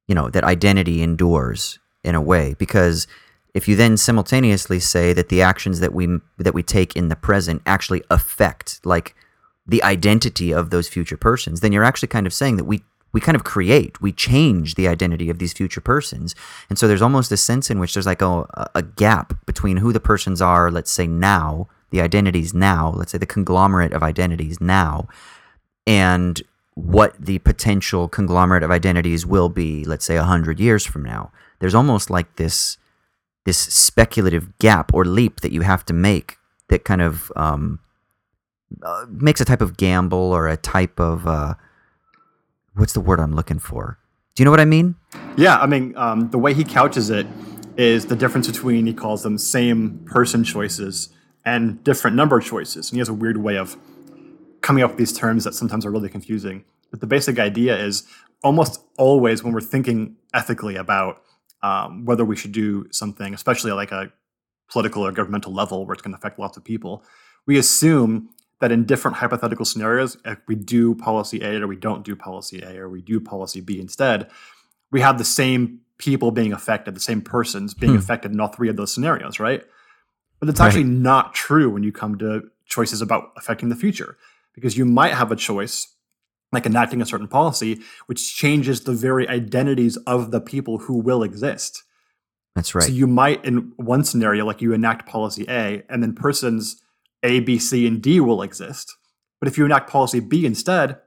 you know that identity endures in a way because if you then simultaneously say that the actions that we that we take in the present actually affect like the identity of those future persons, then you're actually kind of saying that we we kind of create, we change the identity of these future persons. And so there's almost a sense in which there's like a, a gap between who the persons are, let's say now, the identities now, let's say the conglomerate of identities now, and what the potential conglomerate of identities will be, let's say, 100 years from now. There's almost like this this speculative gap or leap that you have to make that kind of um, uh, makes a type of gamble or a type of uh, what's the word I'm looking for? Do you know what I mean? Yeah, I mean um, the way he couches it is the difference between he calls them same person choices and different number choices, and he has a weird way of coming up with these terms that sometimes are really confusing. But the basic idea is almost always when we're thinking ethically about um, whether we should do something, especially like a political or governmental level where it's going to affect lots of people, we assume that in different hypothetical scenarios, if we do policy A or we don't do policy A or we do policy B instead, we have the same people being affected, the same persons being hmm. affected in all three of those scenarios, right? But it's right. actually not true when you come to choices about affecting the future because you might have a choice like enacting a certain policy, which changes the very identities of the people who will exist. That's right. So you might, in one scenario, like you enact policy A, and then persons A, B, C, and D will exist. But if you enact policy B instead,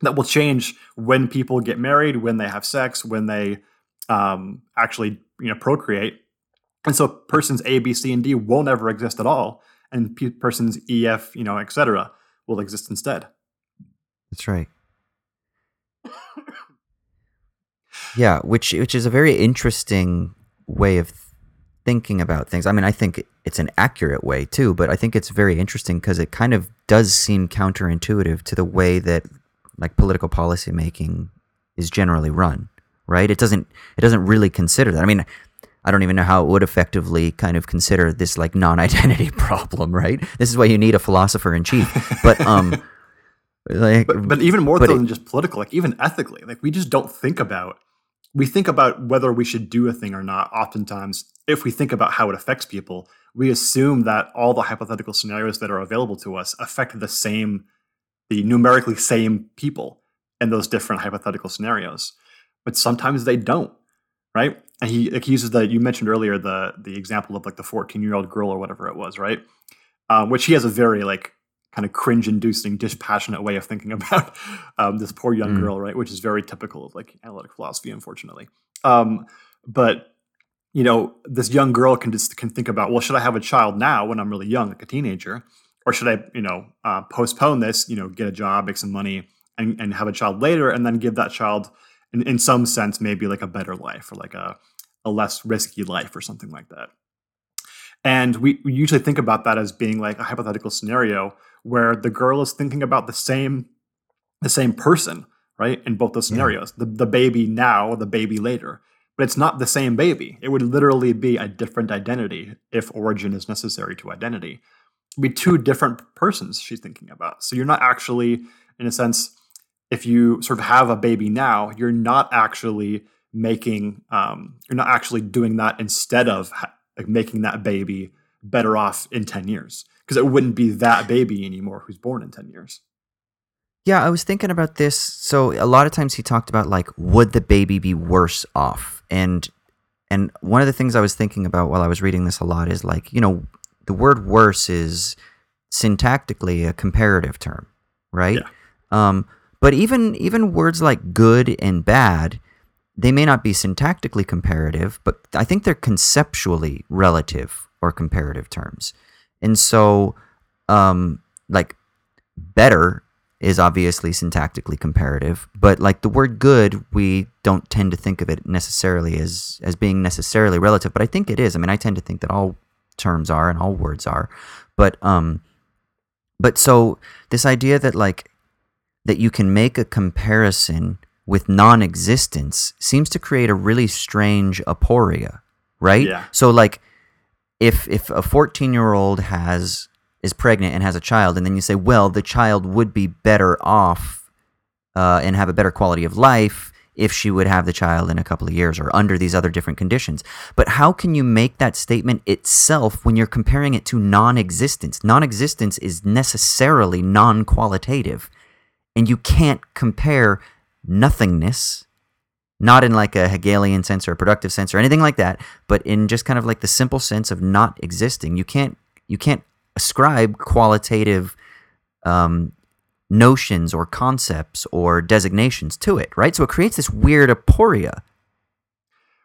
that will change when people get married, when they have sex, when they um, actually you know procreate. And so persons A, B, C, and D will never exist at all, and p- persons E, F, you know, etc., will exist instead. That's right. yeah, which which is a very interesting way of thinking about things. I mean, I think it's an accurate way too, but I think it's very interesting because it kind of does seem counterintuitive to the way that like political policy making is generally run, right? It doesn't it doesn't really consider that. I mean, I don't even know how it would effectively kind of consider this like non-identity problem, right? This is why you need a philosopher in chief. But um like but, but even more but so it, than just political, like even ethically, like we just don't think about we think about whether we should do a thing or not oftentimes if we think about how it affects people we assume that all the hypothetical scenarios that are available to us affect the same the numerically same people in those different hypothetical scenarios but sometimes they don't right and he, like, he uses the you mentioned earlier the the example of like the 14 year old girl or whatever it was right? Um, which he has a very like kind of cringe inducing dispassionate way of thinking about um, this poor young mm. girl right? Which is very typical of like analytic philosophy unfortunately. Um, but you know this young girl can just can think about well should i have a child now when i'm really young like a teenager? Or should i you know uh, postpone this you know get a job make some money and, and have a child later and then give that child in, in some sense maybe like a better life or like a, a less risky life or something like that and we, we usually think about that as being like a hypothetical scenario where the girl is thinking about the same the same person right in both those scenarios yeah. the, the baby now the baby later but it's not the same baby. It would literally be a different identity if origin is necessary to identity. It'd be two different persons she's thinking about. So you're not actually, in a sense, if you sort of have a baby now, you're not actually making, um, you're not actually doing that instead of ha- like making that baby better off in 10 years because it wouldn't be that baby anymore who's born in 10 years. Yeah, I was thinking about this. So a lot of times he talked about like, would the baby be worse off? And and one of the things I was thinking about while I was reading this a lot is like, you know, the word worse is syntactically a comparative term, right? Yeah. Um, but even even words like good and bad, they may not be syntactically comparative, but I think they're conceptually relative or comparative terms. And so, um, like better is obviously syntactically comparative, but like the word good, we don't tend to think of it necessarily as as being necessarily relative, but I think it is. I mean, I tend to think that all terms are and all words are. But um but so this idea that like that you can make a comparison with non-existence seems to create a really strange aporia, right? Yeah. So like if if a 14-year-old has is pregnant and has a child, and then you say, well, the child would be better off uh, and have a better quality of life if she would have the child in a couple of years or under these other different conditions. But how can you make that statement itself when you're comparing it to non existence? Non existence is necessarily non qualitative, and you can't compare nothingness. Not in like a Hegelian sense or a productive sense or anything like that, but in just kind of like the simple sense of not existing. You can't you can't ascribe qualitative um, notions or concepts or designations to it, right? So it creates this weird aporia.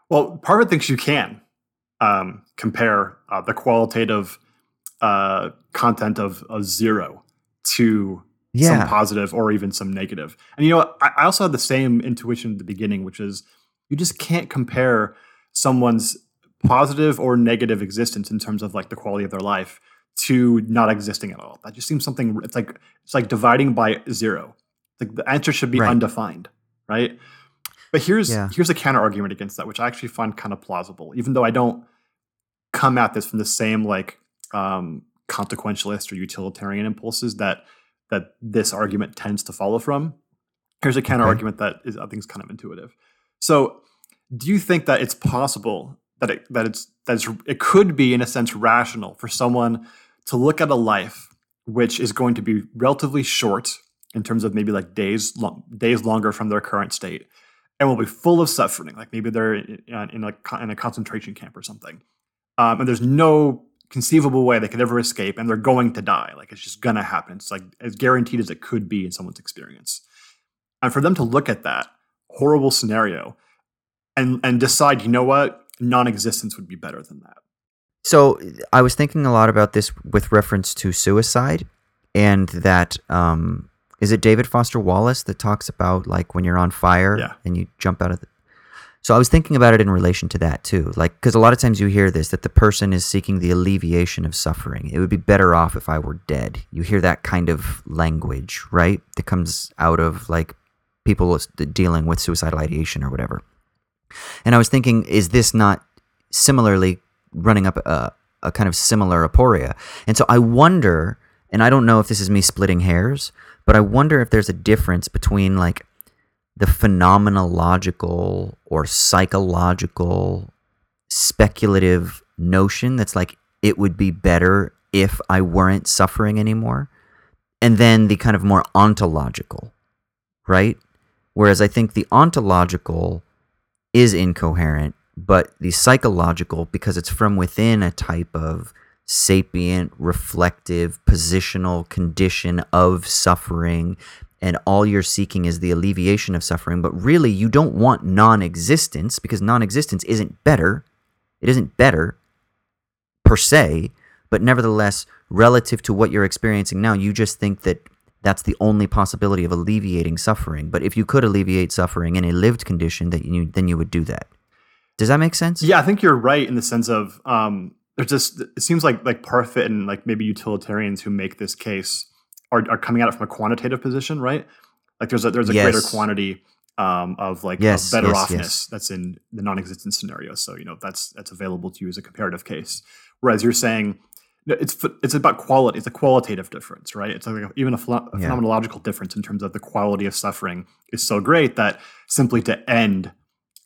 Well, Parfit thinks you can um, compare uh, the qualitative uh, content of, a zero to yeah. some positive or even some negative. And you know, I, I also had the same intuition at the beginning, which is you just can't compare someone's positive or negative existence in terms of like the quality of their life to not existing at all. That just seems something. It's like it's like dividing by zero. Like the answer should be right. undefined, right? But here's yeah. here's a counter argument against that, which I actually find kind of plausible, even though I don't come at this from the same like um, consequentialist or utilitarian impulses that that this argument tends to follow from. Here's a counter argument that is I think is kind of intuitive. So, do you think that it's possible that it that it's that it's, it could be in a sense rational for someone to look at a life which is going to be relatively short in terms of maybe like days long, days longer from their current state and will be full of suffering like maybe they're in, in, like in a concentration camp or something um, and there's no conceivable way they could ever escape and they're going to die like it's just gonna happen it's like as guaranteed as it could be in someone's experience and for them to look at that horrible scenario and and decide you know what non-existence would be better than that so I was thinking a lot about this with reference to suicide, and that um, is it David Foster Wallace that talks about like when you're on fire yeah. and you jump out of the. So I was thinking about it in relation to that too. Like, because a lot of times you hear this that the person is seeking the alleviation of suffering. It would be better off if I were dead. You hear that kind of language, right? That comes out of like people dealing with suicidal ideation or whatever. And I was thinking, is this not similarly running up a, a kind of similar aporia? And so I wonder, and I don't know if this is me splitting hairs, but I wonder if there's a difference between like the phenomenological or psychological speculative notion that's like it would be better if I weren't suffering anymore. And then the kind of more ontological, right? Whereas I think the ontological is incoherent, but the psychological, because it's from within a type of sapient, reflective, positional condition of suffering and all you're seeking is the alleviation of suffering, but really you don't want non existence because non existence isn't better. It isn't better per se, but nevertheless, relative to what you're experiencing now, you just think that that's the only possibility of alleviating suffering. But if you could alleviate suffering in a lived condition, that you then you would do that. Does that make sense? Yeah, I think you're right in the sense of um, there's just it seems like like Parfit and like maybe utilitarians who make this case are, are coming at it from a quantitative position, right? Like there's a there's a yes. greater quantity um, of like yes, better yes, offness yes. that's in the non-existent scenario. So you know that's that's available to you as a comparative case. Whereas you're saying it's it's about quality. It's a qualitative difference, right? It's like even a, ph- a yeah. phenomenological difference in terms of the quality of suffering is so great that simply to end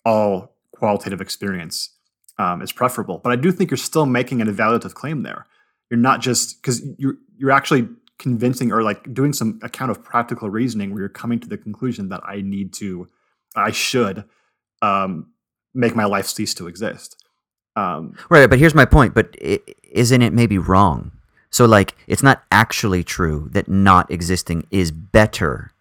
all qualitative experience um, is preferable. But I do think you're still making an evaluative claim there. You're not just because you're you're actually convincing or like doing some account of practical reasoning where you're coming to the conclusion that I need to, I should um, make my life cease to exist. Um, right, but here's my point. But is not it maybe wrong? So like, it's not actually true that not existing is better.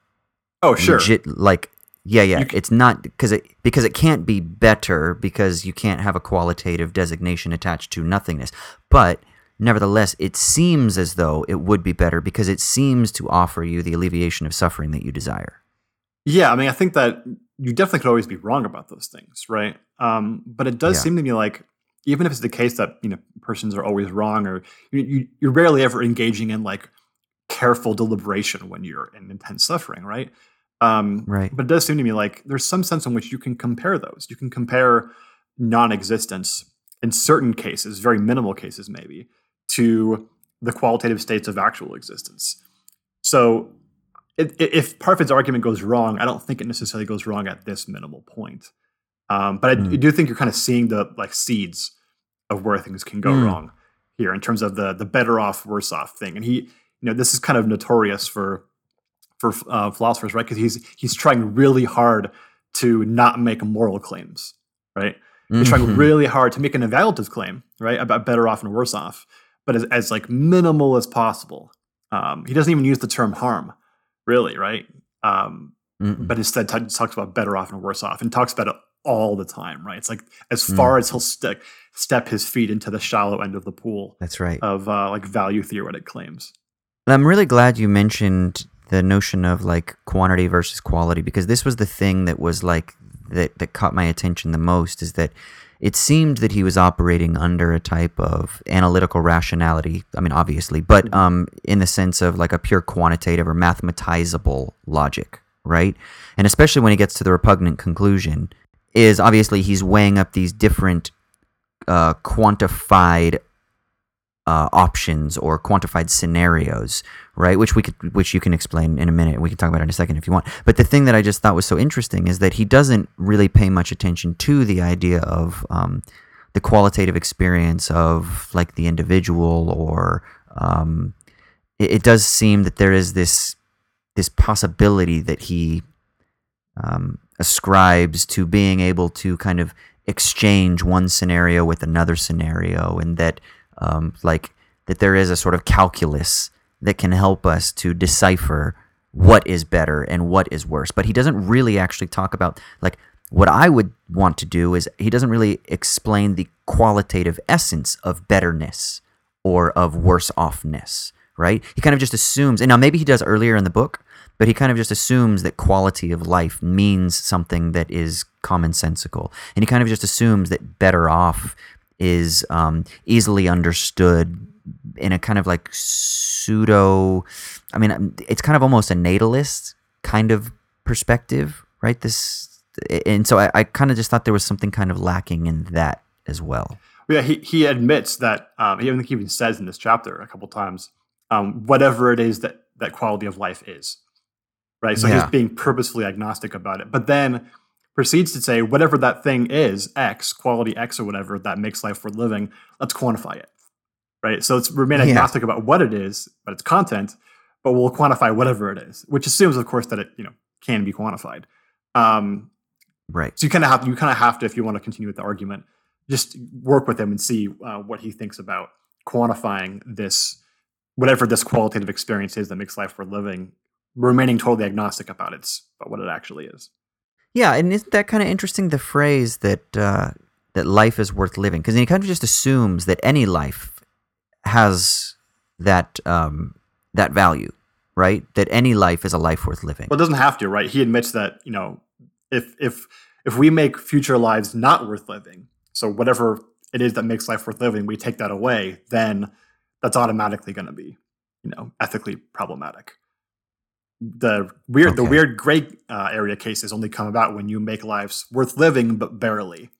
Oh sure. Legit, like yeah, yeah. Can, it's not because it because it can't be better because you can't have a qualitative designation attached to nothingness. But Nevertheless, it seems as though it would be better because it seems to offer you the alleviation of suffering that you desire. Yeah, I mean, I think that you definitely could always be wrong about those things, right? Um, but it does yeah. seem to me like even if it's the case that you know persons are always wrong, or you, you, you're rarely ever engaging in like careful deliberation when you're in intense suffering, right? Um, right. But it does seem to me like there's some sense in which you can compare those. You can compare non-existence in certain cases, very minimal cases, maybe, to the qualitative states of actual existence. So if Parfit's argument goes wrong, I don't think it necessarily goes wrong at this minimal point. Um, but I, mm. Do think you're kind of seeing the like seeds of where things can go mm. wrong here in terms of the the better off, worse off thing. And he, you know, this is kind of notorious for for uh, philosophers, right? Because he's he's trying really hard to not make moral claims, right? He's mm-hmm. trying really hard to make an evaluative claim, right, about better off and worse off but as, as like minimal as possible. Um, he doesn't even use the term harm, really, right? Um, but instead t- talks about better off and worse off, and talks about it all the time, right? It's like as mm. far as he'll stick, step his feet into the shallow end of the pool. That's right. Of uh, like value theoretic claims. I'm really glad you mentioned the notion of like quantity versus quality because this was the thing that was like that that caught my attention the most is that it seemed that he was operating under a type of analytical rationality. I mean, obviously, but mm-hmm. um, in the sense of like a pure quantitative or mathematizable logic, right? And especially when he gets to the repugnant conclusion, is obviously he's weighing up these different uh, quantified uh, options or quantified scenarios, right? Which we could, which you can explain in a minute. We can talk about it in a second if you want. But the thing that I just thought was so interesting is that he doesn't really pay much attention to the idea of um, the qualitative experience of like the individual, or um, it, it, does seem that there is this this possibility that he um, ascribes to being able to kind of exchange one scenario with another scenario, and that um, like that there is a sort of calculus that can help us to decipher what is better and what is worse. But he doesn't really actually talk about like what I would want to do is he doesn't really explain the qualitative essence of betterness or of worse offness, right? He kind of just assumes, and now maybe he does earlier in the book, but he kind of just assumes that quality of life means something that is commonsensical, and he kind of just assumes that better off is um, easily understood in a kind of like pseudo. I mean, it's kind of almost a natalist kind of perspective, right? This, and so I, I kind of just thought there was something kind of lacking in that as well. Yeah, he, he admits that um, he even he even says in this chapter a couple times, um, whatever it is that that quality of life is, right? So yeah. he's being purposefully agnostic about it, but then proceeds to say whatever that thing is, X quality X or whatever that makes life worth living. Let's quantify it, right? So it's remain agnostic yeah. about what it is, but its content, but we'll quantify whatever it is, which assumes, of course, that it you know can be quantified. Um, right. So you kind of have you kind of have to if you want to continue with the argument just work with him and see uh, what he thinks about quantifying this, whatever this qualitative experience is that makes life worth living, remaining totally agnostic about its about what it actually is. Yeah, and isn't that kind of interesting? The phrase that uh, that life is worth living, because he kind of just assumes that any life has that um, that value, right? That any life is a life worth living. Well, it doesn't have to, right? He admits that you know if if if we make future lives not worth living, so whatever it is that makes life worth living, we take that away, then that's automatically going to be, you know, ethically problematic. The weird, okay. the weird gray uh, area cases only come about when you make lives worth living, but barely,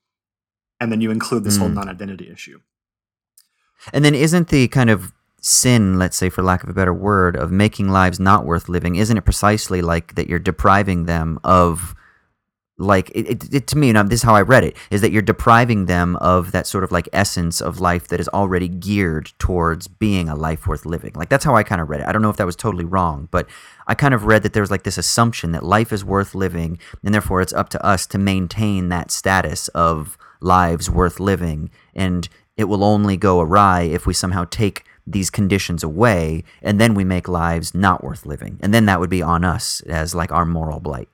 and then you include this mm. whole hmm. non-identity issue. And then, isn't the kind of sin, let's say, for lack of a better word, of making lives not worth living, isn't it precisely like that you're depriving them of like it, it, it, to me and this is how i read it is that you're depriving them of that sort of like essence of life that is already geared towards being a life worth living. Like that's how i kind of read it. I don't know if that was totally wrong but i kind of read that there was like this assumption that life is worth living and therefore it's up to us to maintain that status of lives worth living and it will only go awry if we somehow take these conditions away and then we make lives not worth living. And then that would be on us as like our moral blight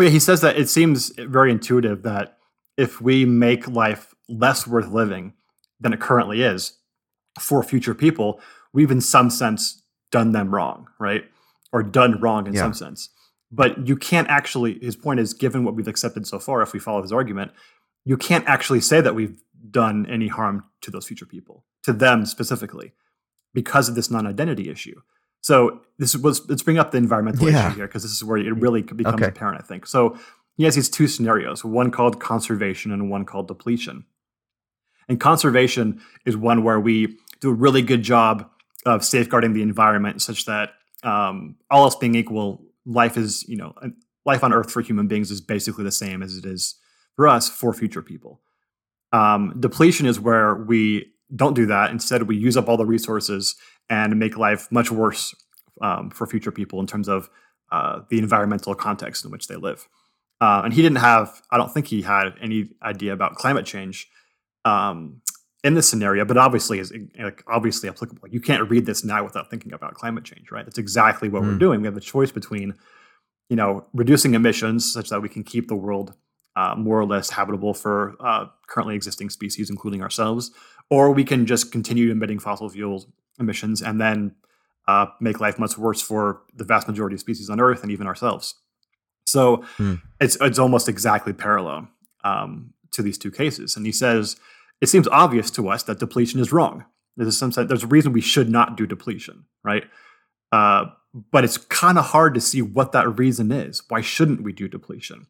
well, yeah, he says that it seems very intuitive that if we make life less worth living than it currently is for future people, we've in some sense done them wrong, right? Or done wrong in yeah. some sense. But you can't actually, his point is, given what we've accepted so far, if we follow his argument, you can't actually say that we've done any harm to those future people, to them specifically, because of this non identity issue. So this was let's bring up the environmental yeah. issue here because this is where it really becomes okay. apparent, I think. So he has these two scenarios, one called conservation and one called depletion. And conservation is one where we do a really good job of safeguarding the environment such that um, all else being equal, life is, you know, life on Earth for human beings is basically the same as it is for us for future people. Um, depletion is where we don't do that. Instead, we use up all the resources and make life much worse um, for future people in terms of uh, the environmental context in which they live. Uh, and he didn't have, I don't think he had any idea about climate change um, in this scenario, but obviously is like, obviously applicable. You can't read this now without thinking about climate change, right? That's exactly what mm. we're doing. We have a choice between, you know, reducing emissions such that we can keep the world uh, more or less habitable for uh, currently existing species, including ourselves, or we can just continue emitting fossil fuel emissions and then uh, make life much worse for the vast majority of species on Earth and even ourselves. So hmm. it's it's almost exactly parallel um, to these two cases. And he says it seems obvious to us that depletion is wrong. There's some there's a reason we should not do depletion, right? Uh, but it's kind of hard to see what that reason is. Why shouldn't we do depletion?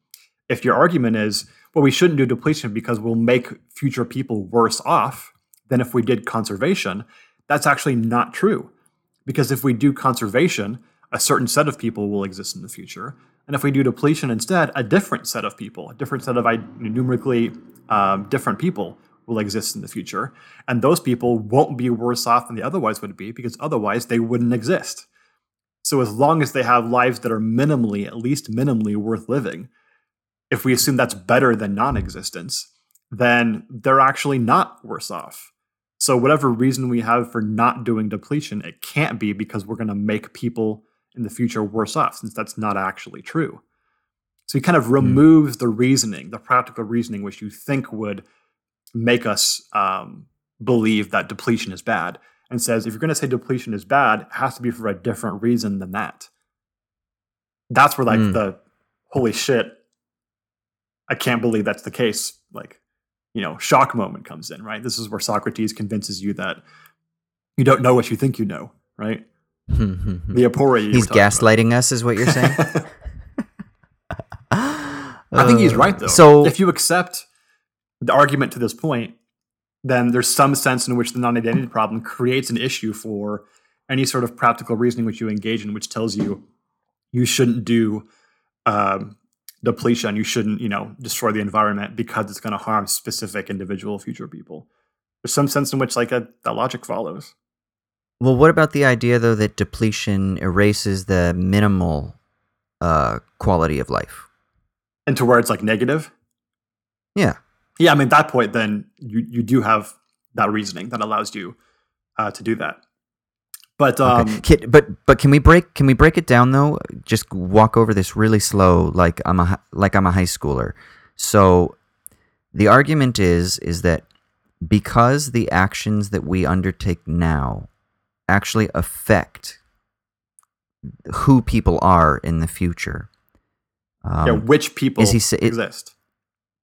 If your argument is, well, we shouldn't do depletion because we'll make future people worse off than if we did conservation, that's actually not true. Because if we do conservation, a certain set of people will exist in the future. And if we do depletion instead, a different set of people, a different set of numerically um, different people will exist in the future. And those people won't be worse off than they otherwise would be because otherwise they wouldn't exist. So as long as they have lives that are minimally, at least minimally worth living, if we assume that's better than non existence, then they're actually not worse off. So whatever reason we have for not doing depletion, it can't be because we're going to make people in the future worse off, since that's not actually true. So he kind of hmm. removes mm. the reasoning, the practical reasoning, which you think would make us um, believe that depletion is bad, and says if you're going to say depletion is bad, it has to be for a different reason than that. That's where like Mm. the holy shit, I can't believe that's the case. Like, you know, shock moment comes in, right? This is where Socrates convinces you that you don't know what you think you know, right? The aporia he's talking about. gaslighting us, is what you're saying. I think he's right though. So if you accept the argument to this point, then there's some sense in which the non-identity problem creates an issue for any sort of practical reasoning which you engage in, which tells you you shouldn't do um, depletion, you shouldn't, you know, destroy the environment because it's going to harm specific individual future people. There's some sense in which like a, that logic follows. Well, what about the idea though that depletion erases the minimal uh, quality of life? And to where it's like negative, Yeah. yeah, I mean, at that point, then you you do have that reasoning that allows you uh, to do that. But um, Okay. Kid- but but can we break can we break it down though? Just walk over this really slow, like I'm a like I'm a high schooler. So the argument is is that because the actions that we undertake now actually affect who people are in the future. Um, yeah, which people is he it- exist?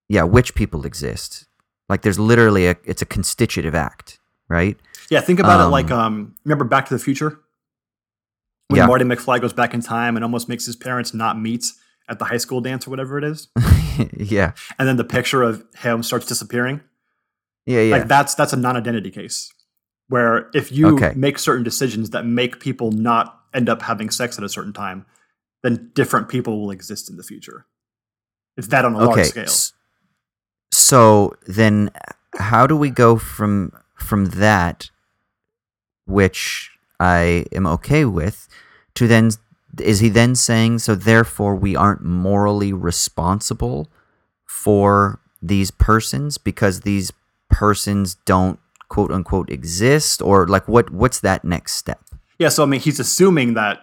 yeah, which people exist. Like there's literally a it's a constitutive act, right? Yeah, think about it Um, like um, remember Back to the Future when Yeah. Marty McFly goes back in time and almost makes his parents not meet at the high school dance or whatever it is, yeah. and then the picture of him starts disappearing. Yeah, yeah. Like that's that's a non-identity case where if you Okay. make certain decisions that make people not end up having sex at a certain time, then different people will exist in the future. It's that on a large scale. So then how do we go from from that which I am okay with to then is he then saying so therefore we aren't morally responsible for these persons because these persons don't quote unquote exist or like what what's that next step? Yeah, so I mean, he's assuming that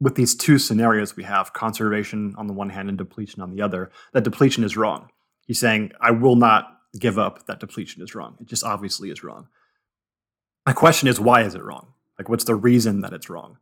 with these two scenarios we have, conservation on the one hand and depletion on the other, that depletion is wrong. He's saying, I will not give up that depletion is wrong. It just obviously is wrong. My question is, why is it wrong? Like, what's the reason that it's wrong?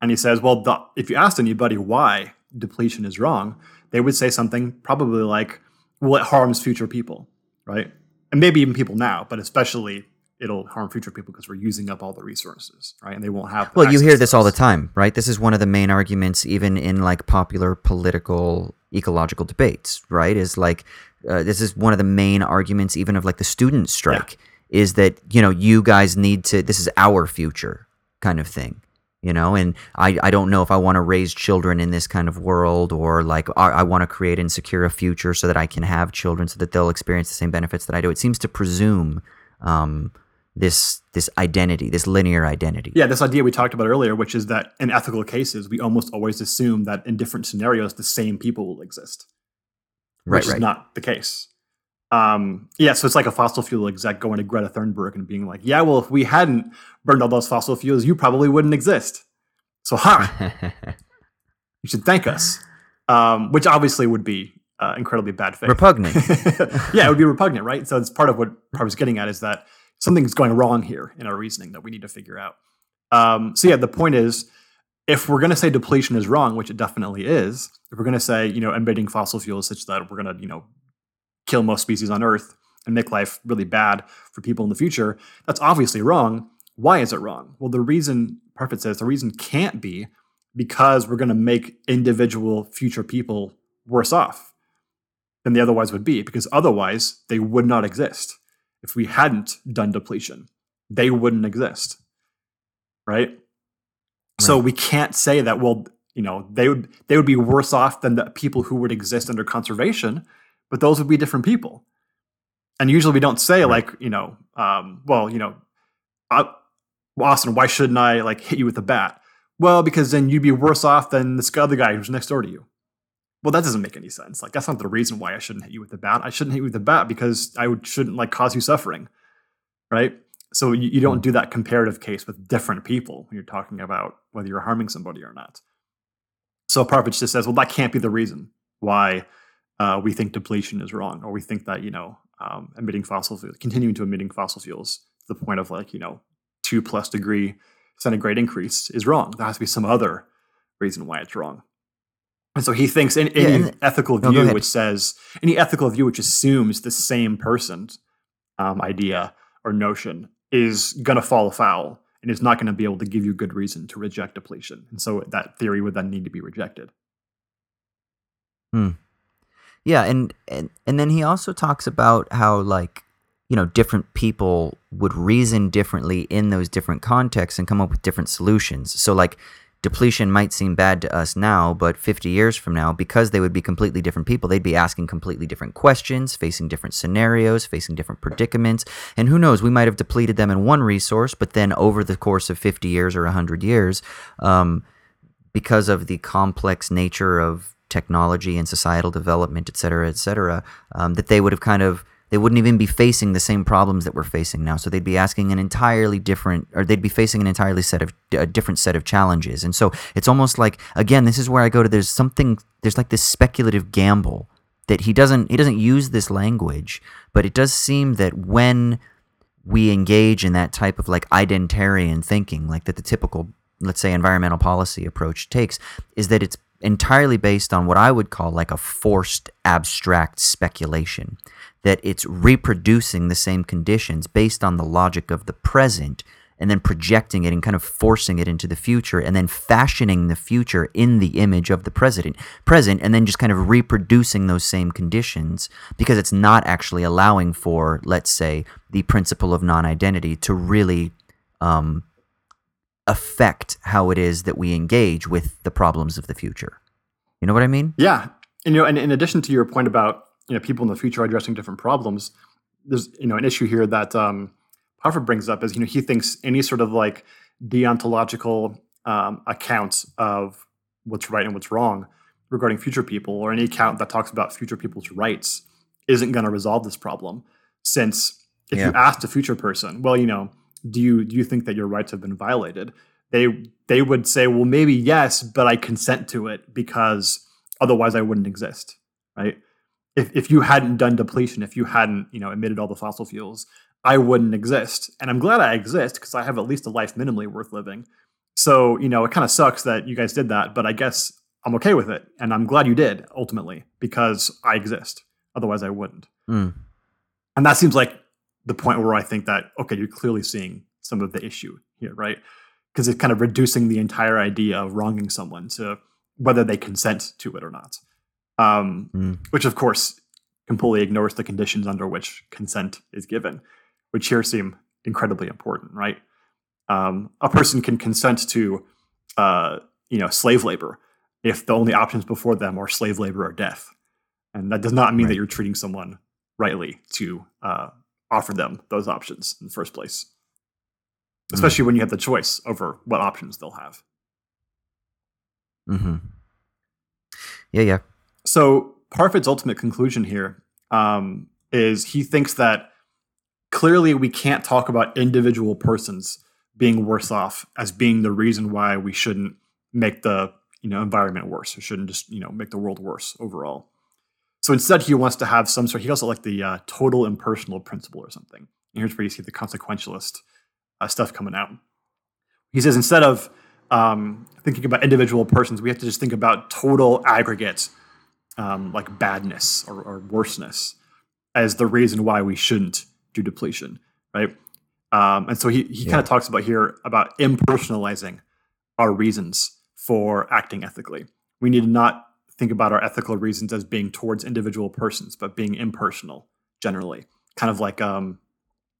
And he says, well, the, if you asked anybody why depletion is wrong, they would say something probably like, well, it harms future people, right? And maybe even people now, but especially it'll harm future people because we're using up all the resources, right? And they won't have. Well, you hear this all the time, right? This is one of the main arguments, even in like popular political ecological debates, right? Is like uh, this is one of the main arguments, even of like the student strike, is that you know you guys need to. This is our future, kind of thing, you know. And I I don't know if I want to raise children in this kind of world, or like I, I want to create and secure a future so that I can have children, so that they'll experience the same benefits that I do. It seems to presume. Um, this this identity, this linear identity. Yeah, this idea we talked about earlier, which is that in ethical cases, we almost always assume that in different scenarios, the same people will exist, right, which right. is not the case. Um, yeah, so it's like a fossil fuel exec going to Greta Thunberg and being like, "Yeah, well, if we hadn't burned all those fossil fuels, you probably wouldn't exist." So, ha, you should thank us. Um, which obviously would be uh, incredibly bad faith. Repugnant. yeah, it would be repugnant, right? So it's part of what I was getting at is that something's going wrong here in our reasoning that we need to figure out. Um, so yeah, the point is, if we're going to say depletion is wrong, which it definitely is, if we're going to say you know emitting fossil fuels such that we're going to you know kill most species on Earth and make life really bad for people in the future, that's obviously wrong. Why is it wrong? Well, the reason Parfit says the reason can't be because we're going to make individual future people worse off than they otherwise would be, because otherwise they would not exist. If we hadn't done depletion, they wouldn't exist. Right? So we can't say that, well, you know, they would they would be worse off than the people who would exist under conservation, but those would be different people. And usually we don't say Right. like, you know, um, well, you know, uh, well, Austin, why shouldn't I like hit you with a bat? Well, because then you'd be worse off than this other guy who's next door to you. Well, that doesn't make any sense. Like that's not the reason why I shouldn't hit you with the bat. I shouldn't hit you with the bat because I would, shouldn't like cause you suffering, right? So you, you don't do that comparative case with different people when you're talking about whether you're harming somebody or not. So Parfit just says, well, that can't be the reason why uh, we think depletion is wrong, or we think that you know um, emitting fossil fuels, continuing to emitting fossil fuels to the point of like you know two plus degree centigrade increase is wrong. There has to be some other reason why it's wrong. And so he thinks any, any ethical No, view which says any ethical view which assumes the same person's um, idea or notion is going to fall afoul and is not going to be able to give you good reason to reject depletion. And so that theory would then need to be rejected. Hmm. Yeah, and, and and then he also talks about how like you know different people would reason differently in those different contexts and come up with different solutions. So like depletion might seem bad to us now, but 50 years from now because they would be completely different people, they'd be asking completely different questions, facing different scenarios, facing different predicaments, and who knows, we might have depleted them in one resource, but then over the course of 50 years or 100 years, um, because of the complex nature of technology and societal development, et cetera, et cetera, um, that they would have kind of they wouldn't even be facing the same problems that we're facing now. So they'd be asking an entirely different, or they'd be facing an entirely set of a different set of challenges. And so it's almost like again, this is where I go to. There's something. There's like this speculative gamble that he doesn't he doesn't use this language, but it does seem that when we engage in that type of like identarian thinking, like that the typical, let's say, environmental policy approach takes, is that it's entirely based on what I would call like a forced abstract speculation. That it's reproducing the same conditions based on the logic of the present and then projecting it and kind of forcing it into the future and then fashioning the future in the image of the president present and then just kind of reproducing those same conditions because it's not actually allowing for let's say the principle of non-identity to really um, affect how it is that we engage with the problems of the future. You know what i mean? Yeah, and you know, and in addition to your point about you know people in the future are addressing different problems, there's you know an issue here that um, Parfit brings up is you know he thinks any sort of like deontological um, account of what's right and what's wrong regarding future people, or any account that talks about future people's rights, isn't going to resolve this problem. Since if you Yeah. asked a future person, well, you know, do you do you think that your rights have been violated? They they would say, well, maybe yes, but I consent to it because otherwise I wouldn't exist, right? If if you hadn't done depletion, if you hadn't, you know, emitted all the fossil fuels, I wouldn't exist. And I'm glad I exist because I have at least a life minimally worth living. So, you know, it kind of sucks that you guys did that, but I guess I'm okay with it. And I'm glad you did ultimately because I exist. Otherwise I wouldn't. Mm. And that seems like the point where I think that, okay, you're clearly seeing some of the issue here, right? Because it's kind of reducing the entire idea of wronging someone to whether they consent to it or not. Um, Mm. Which, of course, completely ignores the conditions under which consent is given, which here seem incredibly important, right? Um, a person can consent to, uh, you know, slave labor if the only options before them are slave labor or death, and that does not mean that you're treating someone rightly to uh, offer them those options in the first place, especially when you have the choice over what options they'll have. hmm Yeah, yeah. So Parfit's ultimate conclusion here um, is he thinks that clearly we can't talk about individual persons being worse off as being the reason why we shouldn't make the you know environment worse or shouldn't just you know make the world worse overall. So instead, he wants to have some sort. He it like the uh, total impersonal principle or something. And here's where you see the consequentialist uh, stuff coming out. He says instead of um, thinking about individual persons, we have to just think about total aggregate um, like badness or, or worseness as the reason why we shouldn't do depletion, right? Um, and so he, he Yeah. kind of talks about here about impersonalizing our reasons for acting ethically. We need to not think about our ethical reasons as being towards individual persons, but being impersonal generally, kind of like um,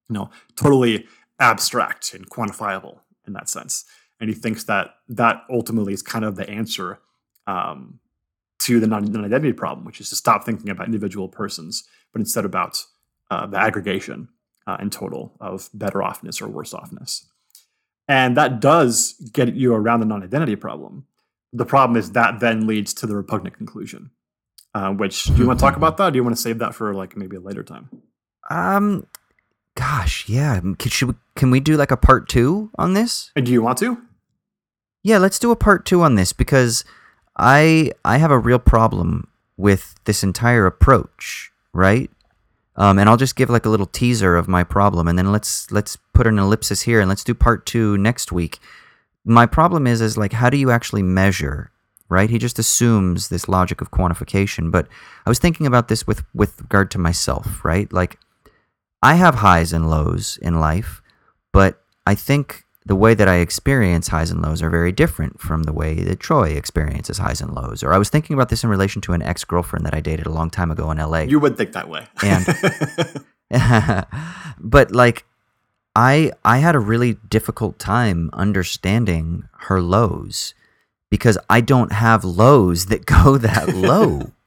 you know, totally abstract and quantifiable in that sense. And he thinks that that ultimately is kind of the answer um, to the non identity problem, which is to stop thinking about individual persons, but instead about uh, the aggregation uh, in total of better offness or worse offness. And that does get you around the non identity problem. The problem is that then leads to the repugnant conclusion. Uh, which do you want to talk about that? Or do you want to save that for like maybe a later time? Um, gosh, yeah. Can, should we, can we do like a part two on this? And do you want to? Yeah, let's do a part two on this because I I have a real problem with this entire approach, right? Um, and I'll just give like a little teaser of my problem, and then let's let's put an ellipsis here, and let's do part two next week. My problem is is like how do you actually measure right? He just assumes this logic of quantification. But I was thinking about this with with regard to myself, right? Like I have highs and lows in life, but I think the way that I experience highs and lows are very different from the way that Troy experiences highs and lows. Or I was thinking about this in relation to an ex girlfriend that I dated a long time ago in LA. You would think that way. And but like I I had a really difficult time understanding her lows because I don't have lows that go that low.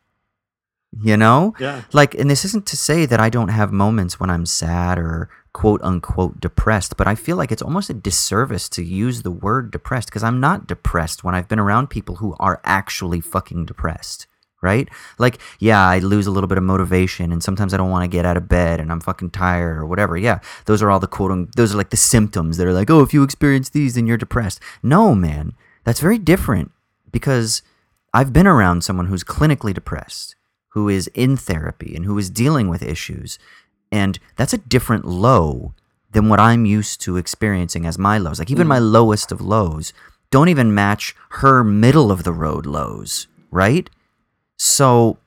You know? yeah. Like, and this isn't to say that I don't have moments when I'm sad or quote unquote depressed, but I feel like it's almost a disservice to use the word depressed because I'm not depressed when I've been around people who are actually fucking depressed. Right? Like, yeah, I lose a little bit of motivation and sometimes I don't want to get out of bed and I'm fucking tired or whatever. Yeah, those are all the quote, un- those are like the symptoms that are like, oh, if you experience these, then you're depressed. No, man, that's very different because I've been around someone who's clinically depressed who is in therapy and who is dealing with issues. And that's a different low than what I'm used to experiencing as my lows. Like, even my mm. lowest of lows don't even match her middle of the road lows, right? So,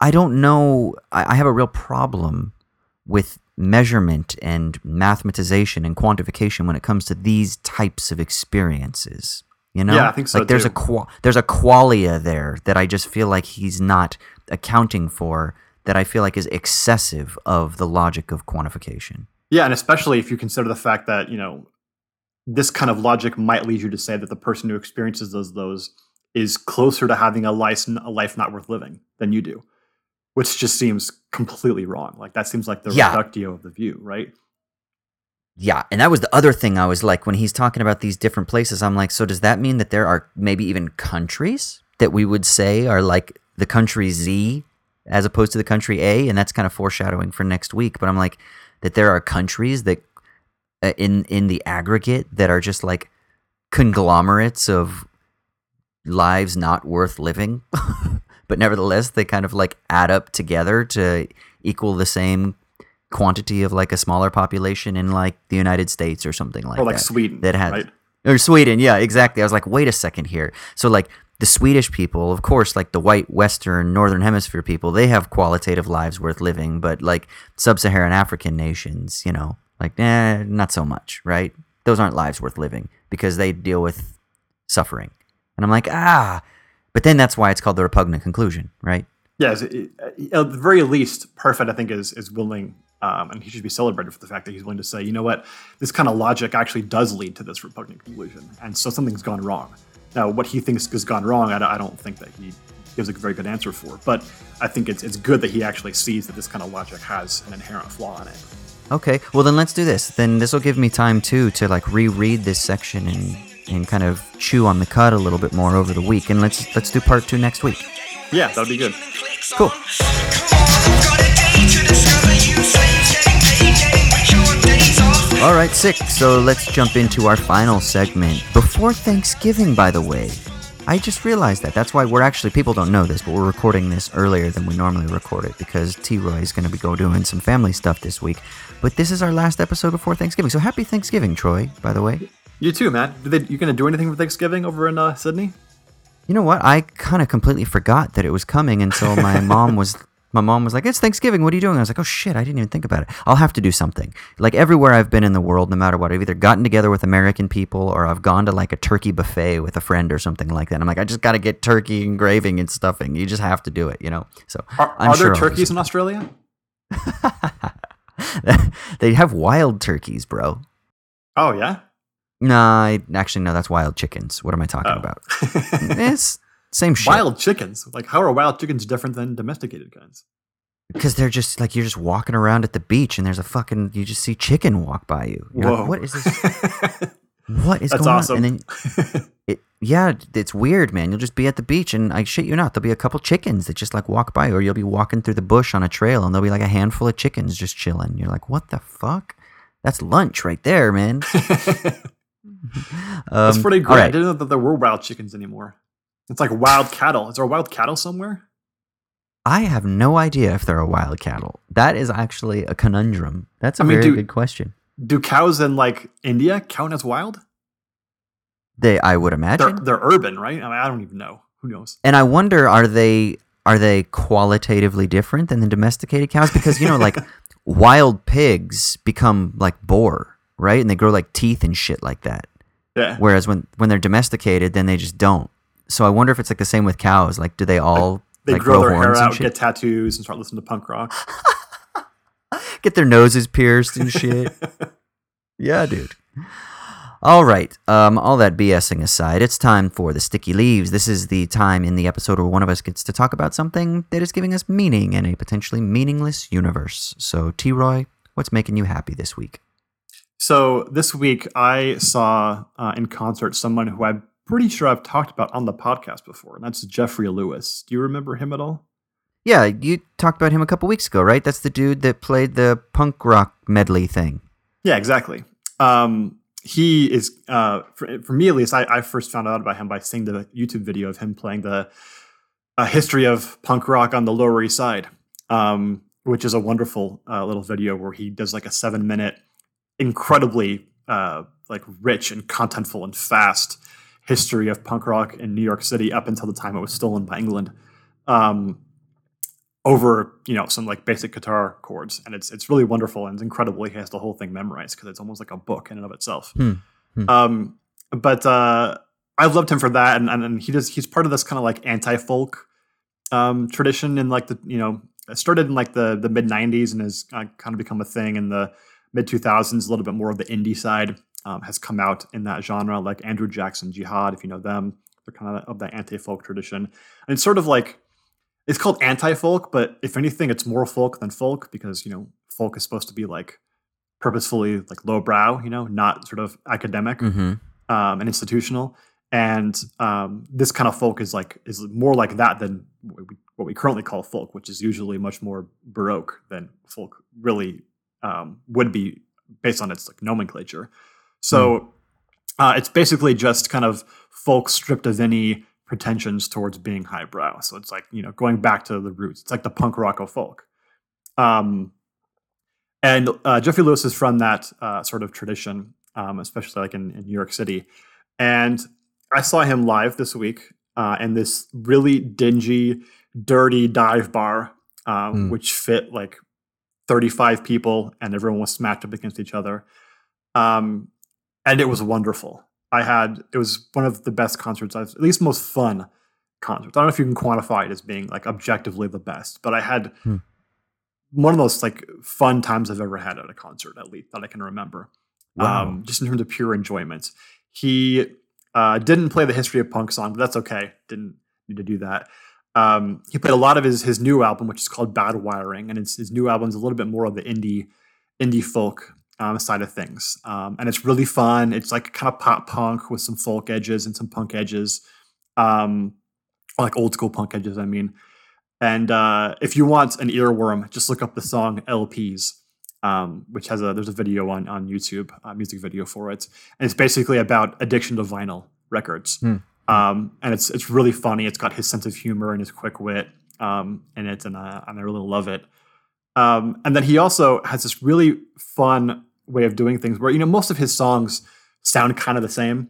I don't know. I, I have a real problem with measurement and mathematization and quantification when it comes to these types of experiences. You know, Yeah, I think so, Like there's too. a qua- there's a qualia there that I just feel like he's not accounting for. That I feel like is excessive of the logic of quantification. Yeah, and especially if you consider the fact that, you know, this kind of logic might lead you to say that the person who experiences those those is closer to having a life, a life not worth living than you do, which just seems completely wrong. Like that seems like the Yeah. reductio of the view, right? Yeah, and that was the other thing I was like when he's talking about these different places. I'm like, so does that mean that there are maybe even countries that we would say are like the country Z as opposed to the country A? And that's kind of foreshadowing for next week. But I'm like, that there are countries that uh, in in the aggregate that are just like conglomerates of lives not worth living, but nevertheless they kind of like add up together to equal the same quantity of like a smaller population in like the United States or something like that. or like that. Sweden, that has right? or Sweden, yeah, exactly. I was like, wait a second here. So like the Swedish people, of course, like the white Western Northern Hemisphere people, they have qualitative lives worth living, but like sub-Saharan African nations, you know, like eh, not so much, right? Those aren't lives worth living because they deal with suffering. And I'm like, ah, but then that's why it's called the repugnant conclusion, right? Yes, it- it- at the very least, Parfit, I think, is is willing, um, and he should be celebrated for the fact that he's willing to say, you know what, this kind of logic actually does lead to this repugnant conclusion, and so something's gone wrong. Now, what he thinks has gone wrong, I don't, I don't think that he gives a very good answer for, but I think it's it's good that he actually sees that this kind of logic has an inherent flaw in it. Okay, well then let's do this. Then this will give me time too to like reread this section and and kind of chew on the cut a little bit more over the week. And let's let's do part two next week. Yeah, that'd be good. Cool. All right, sick. So let's jump into our final segment before Thanksgiving. By the way, I just realized that. That's why we're actually people don't know this, but we're recording this earlier than we normally record it because T Roy is going to be go doing some family stuff this week. But this is our last episode before Thanksgiving. So happy Thanksgiving, Troy. By the way. You too, Matt. Did they, you gonna do anything for Thanksgiving over in uh, Sydney? You know what? I kind of completely forgot that it was coming until my mom was. My mom was like, "It's Thanksgiving. What are you doing?" I was like, "Oh shit! I didn't even think about it. I'll have to do something." Like everywhere I've been in the world, no matter what, I've either gotten together with American people or I've gone to like a turkey buffet with a friend or something like that. I'm like, I just got to get turkey engraving and stuffing. You just have to do it, you know. So Are, are sure there turkeys in Australia? they have wild turkeys, bro. Oh yeah. No, I actually no, that's wild chickens. What am I talking Oh. about? It's same shit. wild chickens. Like, how are wild chickens different than domesticated kinds? Because they're just like you're just walking around at the beach and there's a fucking you just see chicken walk by you. You're like, Whoa. what is this? What is That's going awesome. on? And then it, yeah, it's weird, man. You'll just be at the beach and I shit you not, there'll be a couple chickens that just like walk by, or you'll be walking through the bush on a trail and there'll be like a handful of chickens just chilling. You're like, what the fuck? That's lunch right there, man. That's Um, pretty all great. I didn't know that there were wild chickens anymore. It's like wild cattle. Is there wild cattle somewhere? I have no idea if there are wild cattle. That is actually a conundrum. That's a I mean, very do- good question. Do cows in like India count as wild? They, I would They're imagine. they're urban, right? I, mean, I don't even know. who knows? And I wonder, are they are they qualitatively different than the domesticated cows? Because you know, like wild pigs become like boar, right? And they grow like teeth and shit like that. Yeah. Whereas when when they're domesticated, then they just don't. So I wonder if it's like the same with cows. Like, do they all They like, grow, their hair horns and out, get tattoos, and start listening to punk rock. get their noses pierced and shit. yeah, dude. All right. Um, all that BSing aside, it's time for the sticky leaves. This is the time in the episode where one of us gets to talk about something that is giving us meaning in a potentially meaningless universe. So, T. Roy, what's making you happy this week? So this week I saw uh, in concert someone who I'm pretty sure I've talked about on the podcast before, and that's Jeffrey Lewis. Do you remember him at all? Yeah, you talked about him a couple weeks ago, right? That's the dude that played the punk rock medley thing. Yeah, exactly. Um, he is, uh, for, for me at least, I, I first found out about him by seeing the YouTube video of him playing the uh, history of punk rock on the Lower East Side, um, which is a wonderful uh, little video where he does like a seven minute, incredibly uh, like rich and contentful and fast history of punk rock in New York City up until the time it was stolen by England. Um, over you know some like basic guitar chords and it's it's really wonderful and it's incredible he has the whole thing memorized because it's almost like a book in and of itself Hmm. Hmm. um but uh i loved him for that and and, and he does he's part of this kind of like anti-folk um tradition in like the you know started in like the the mid 90s and has uh, kind of become a thing in the mid 2000s a little bit more of the indie side um, has come out in that genre like andrew jackson jihad if you know them they're kind of of that anti-folk tradition and it's sort of like it's called anti-folk, but if anything, it's more folk than folk because you know folk is supposed to be like purposefully like lowbrow, you know, not sort of academic Mm-hmm. um, and institutional. And um, this kind of folk is like is more like that than what we, what we currently call folk, which is usually much more baroque than folk really um, would be based on its like nomenclature. So uh, it's basically just kind of folk stripped of any pretensions towards being highbrow. So it's like you know going back to the roots. It's like the punk rock of folk. Um, and uh, Jeffrey Lewis is from that uh, sort of tradition, um, especially like in, in New York City. And I saw him live this week uh, in this really dingy, dirty dive bar, um, Hmm. which fit like 35 people, and everyone was smacked up against each other. Um, and it was wonderful. I had it was one of the best concerts I've at least most fun concerts. I don't know if you can quantify it as being like objectively the best, but I had Hmm. one of those like fun times I've ever had at a concert, at least that I can remember. Wow. Um, just in terms of pure enjoyment. He uh, didn't play the history of punk song, but that's okay. Didn't need to do that. Um, he played a lot of his his new album, which is called Bad Wiring, and it's, his new album's a little bit more of the indie indie folk um, side of things, um, and it's really fun. It's like kind of pop punk with some folk edges and some punk edges, um, like old school punk edges. I mean, and uh, if you want an earworm, just look up the song LPs, um, which has a there's a video on on YouTube, a music video for it, and it's basically about addiction to vinyl records. Um, and it's it's really funny. It's got his sense of humor and his quick wit um, in it, and uh, and I really love it. Um, and then he also has this really fun way of doing things where you know most of his songs sound kind of the same.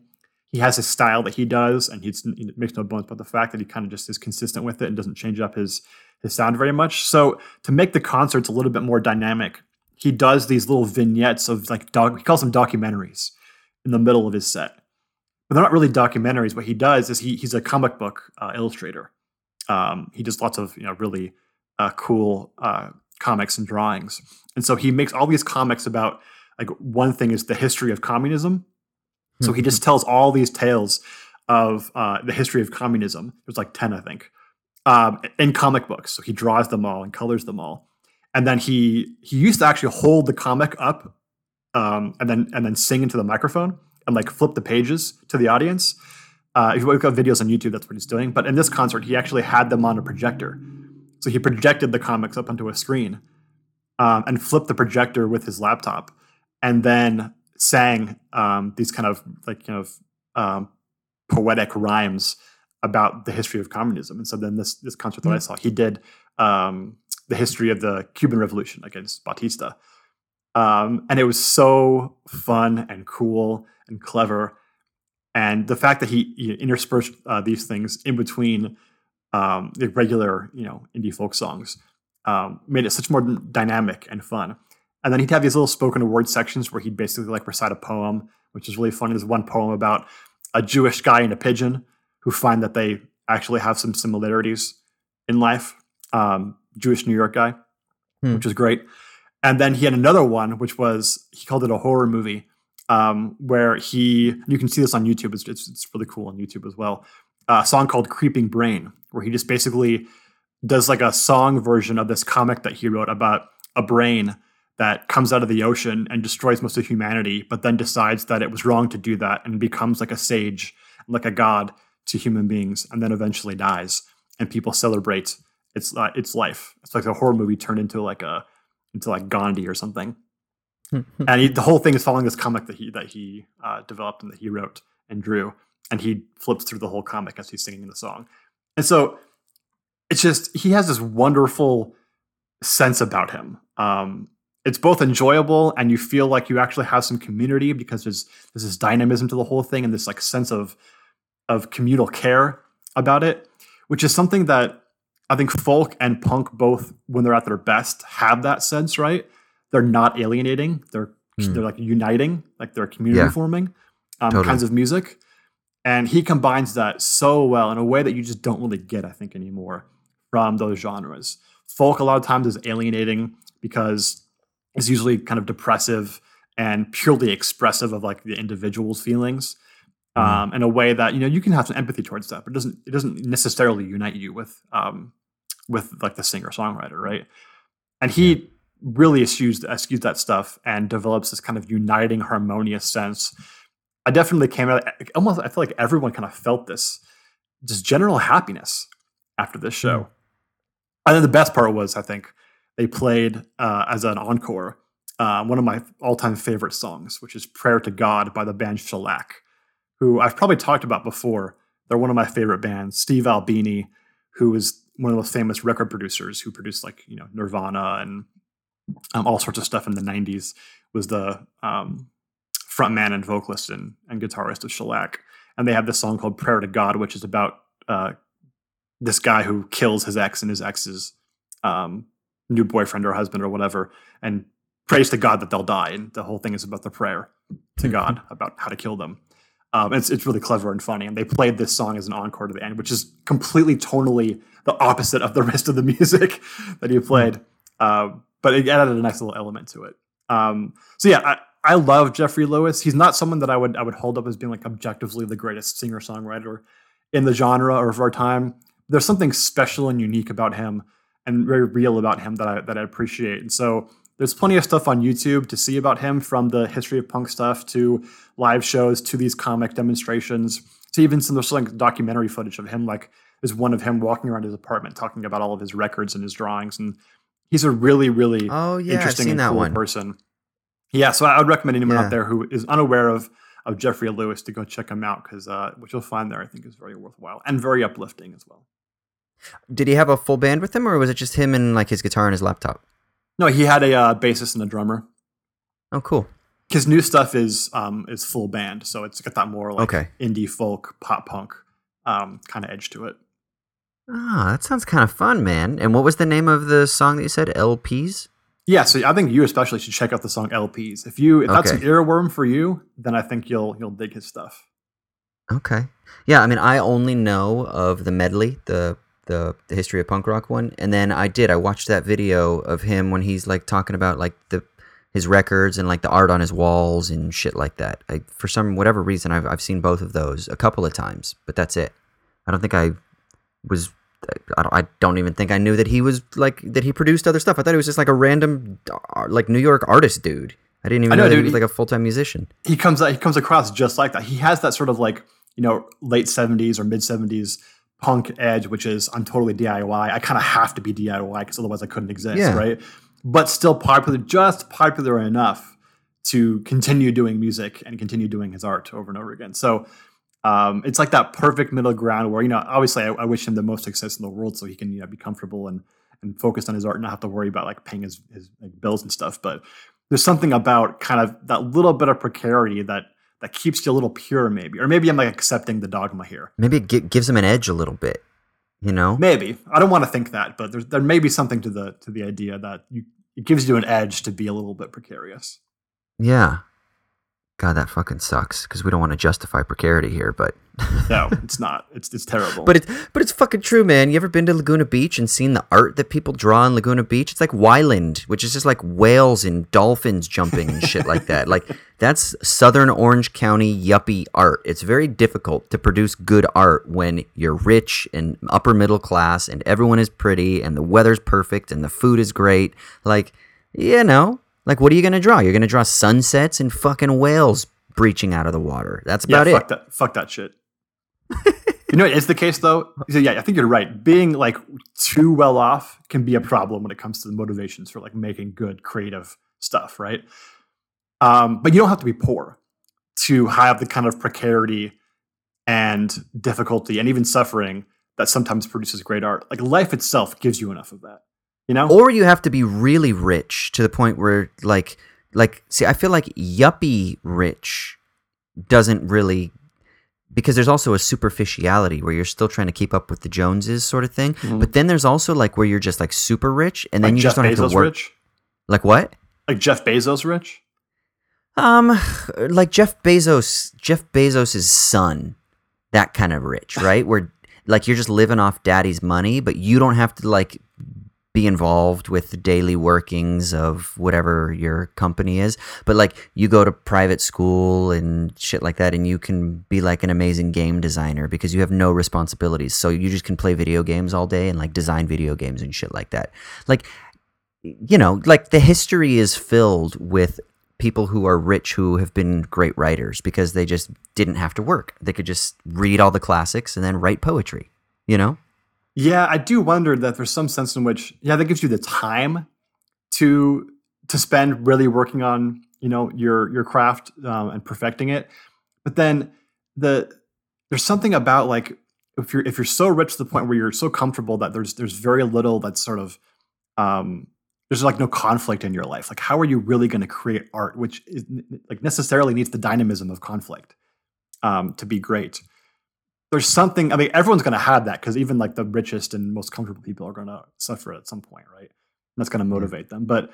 He has his style that he does, and he makes no bones about the fact that he kind of just is consistent with it and doesn't change up his his sound very much. So to make the concerts a little bit more dynamic, he does these little vignettes of like he calls them documentaries in the middle of his set. But they're not really documentaries. What he does is he he's a comic book uh, illustrator. Um, he does lots of you know really uh, cool uh, comics and drawings, and so he makes all these comics about like one thing is the history of communism. So he just tells all these tales of uh, the history of communism. There's like ten, I think, um, in comic books. So he draws them all and colors them all, and then he he used to actually hold the comic up um, and then and then sing into the microphone and like flip the pages to the audience. Uh, if you look up videos on YouTube, that's what he's doing. But in this concert, he actually had them on a projector. So he projected the comics up onto a screen um, and flipped the projector with his laptop, and then sang um, these kind of like kind of um, poetic rhymes about the history of communism. And so then this this concert that I saw, he did um, the history of the Cuban Revolution against Batista, um, and it was so fun and cool and clever. and the fact that he, he interspersed uh, these things in between um, the regular, you know, indie folk songs um, made it such more dynamic and fun. And then he'd have these little spoken word sections where he'd basically like recite a poem, which is really funny. There's one poem about a Jewish guy and a pigeon who find that they actually have some similarities in life. Um, Jewish New York guy, hmm. which is great. And then he had another one, which was he called it a horror movie, um, where he you can see this on YouTube. It's, it's, it's really cool on YouTube as well. Uh, a song called "Creeping Brain," where he just basically does like a song version of this comic that he wrote about a brain that comes out of the ocean and destroys most of humanity, but then decides that it was wrong to do that and becomes like a sage, like a god to human beings, and then eventually dies. And people celebrate its uh, its life. It's like a horror movie turned into like a into like Gandhi or something. and he, the whole thing is following this comic that he that he uh, developed and that he wrote and drew, and he flips through the whole comic as he's singing the song. And so it's just he has this wonderful sense about him. Um, it's both enjoyable and you feel like you actually have some community because there's there's this dynamism to the whole thing and this like sense of of communal care about it, which is something that I think folk and punk both, when they're at their best, have that sense, right? They're not alienating. They're mm. they're like uniting, like they're community yeah. forming um, totally. kinds of music. And he combines that so well in a way that you just don't really get, I think, anymore from those genres. Folk a lot of times is alienating because it's usually kind of depressive and purely expressive of like the individual's feelings. Mm-hmm. um, in a way that you know you can have some empathy towards that, but it doesn't it doesn't necessarily unite you with um, with like the singer songwriter, right? And he really eschews eschews that stuff and develops this kind of uniting, harmonious sense. I definitely came out almost. I feel like everyone kind of felt this just general happiness after this show. Mm. And then the best part was, I think, they played uh, as an encore uh, one of my all-time favorite songs, which is "Prayer to God" by the band Shellac who I've probably talked about before. They're one of my favorite bands. Steve Albini, who is one of the most famous record producers who produced like you know Nirvana and um, all sorts of stuff in the '90s, was the um, frontman and vocalist and, and guitarist of Shellac. And they have this song called "Prayer to God," which is about uh, this guy who kills his ex and his ex's um, new boyfriend or husband or whatever, and prays to God that they'll die. And the whole thing is about the prayer to God about how to kill them. Um, it's it's really clever and funny, and they played this song as an encore to the end, which is completely tonally the opposite of the rest of the music that he played. Uh, but it added a nice little element to it. Um, so yeah, I, I love Jeffrey Lewis. He's not someone that I would I would hold up as being like objectively the greatest singer songwriter in the genre or of our time. There's something special and unique about him, and very real about him that I that I appreciate. And so there's plenty of stuff on YouTube to see about him from the history of punk stuff to live shows to these comic demonstrations to even some of like documentary footage of him. Like there's one of him walking around his apartment talking about all of his records and his drawings, and he's a really, really oh yeah, interesting and cool one. person. Yeah, so I would recommend anyone yeah. out there who is unaware of of Jeffrey Lewis to go check him out because uh, what you'll find there, I think, is very worthwhile and very uplifting as well. Did he have a full band with him, or was it just him and like his guitar and his laptop? No, he had a uh, bassist and a drummer. Oh, cool. His new stuff is um, is full band, so it's got that more like okay. indie folk, pop punk um, kind of edge to it. Ah, that sounds kind of fun, man. And what was the name of the song that you said? LPs. Yeah, so I think you especially should check out the song LPs. If you if okay. that's an earworm for you, then I think you'll you'll dig his stuff. Okay. Yeah, I mean, I only know of the medley, the the the history of punk rock one, and then I did I watched that video of him when he's like talking about like the his records and like the art on his walls and shit like that. I, for some whatever reason, I've I've seen both of those a couple of times, but that's it. I don't think I was. I don't, I don't even think I knew that he was like that he produced other stuff. I thought he was just like a random uh, like New York artist dude. I didn't even I know, know dude, he was like a full time musician. He comes he comes across just like that. He has that sort of like you know late seventies or mid seventies punk edge, which is I'm totally DIY. I kind of have to be DIY because otherwise I couldn't exist, yeah. right? But still popular, just popular enough to continue doing music and continue doing his art over and over again. So um, it's like that perfect middle ground where you know, obviously, I, I, wish him the most success in the world so he can you know be comfortable and and focused on his art and not have to worry about like paying his his like, bills and stuff. But there's something about kind of that little bit of precarity that that keeps you a little pure, maybe. Or maybe I'm like accepting the dogma here. Maybe it gi- gives him an edge a little bit. You know, Maybe I don't want to think that, but there's, there may be something to the to the idea that you it gives you an edge to be a little bit precarious. yeah. God, that fucking sucks because we don't want to justify precarity here, but No, it's not. It's it's terrible. But it's but it's fucking true, man. You ever been to Laguna Beach and seen the art that people draw on Laguna Beach? It's like Wyland, which is just like whales and dolphins jumping and shit like that. Like that's Southern Orange County yuppie art. It's very difficult to produce good art when you're rich and upper middle class and everyone is pretty and the weather's perfect and the food is great. Like, you know, like what are you gonna draw? You're gonna draw sunsets and fucking whales breaching out of the water. That's yeah, about fuck it. that. Fuck that shit. you know, it's the case though. So, yeah, I think you're right. Being like too well off can be a problem when it comes to the motivations for like making good creative stuff, right? Um, but you don't have to be poor to have the kind of precarity and difficulty and even suffering that sometimes produces great art. Like life itself gives you enough of that. You know? or you have to be really rich to the point where like like see i feel like yuppie rich doesn't really because there's also a superficiality where you're still trying to keep up with the joneses sort of thing Mhm. but then there's also like where you're just like super rich and then like you Jeff just don't have to work rich? like what Like Jeff Bezos rich? um like jeff bezos jeff bezos's son that kind of rich right where like you're just living off daddy's money but you don't have to like be involved with the daily workings of whatever your company is. But like you go to private school and shit like that and you can be like an amazing game designer because you have no responsibilities. So you just can play video games all day and like design video games and shit like that. Like you know like the history is filled with people who are rich who have been great writers because they just didn't have to work. They could just read all the classics and then write poetry you know Yeah, I do wonder that there's some sense in which, yeah, that gives you the time to to spend really working on, you know, your your craft um, and perfecting it. But then the there's something about like if you're if you're so rich to the point where you're so comfortable that there's there's very little that's sort of um there's like no conflict in your life. Like how are you really going to create art which is like necessarily needs the dynamism of conflict um to be great there's something i mean everyone's going to have that because even like the richest and most comfortable people are going to suffer at some point right? And that's going to mm-hmm. motivate them. But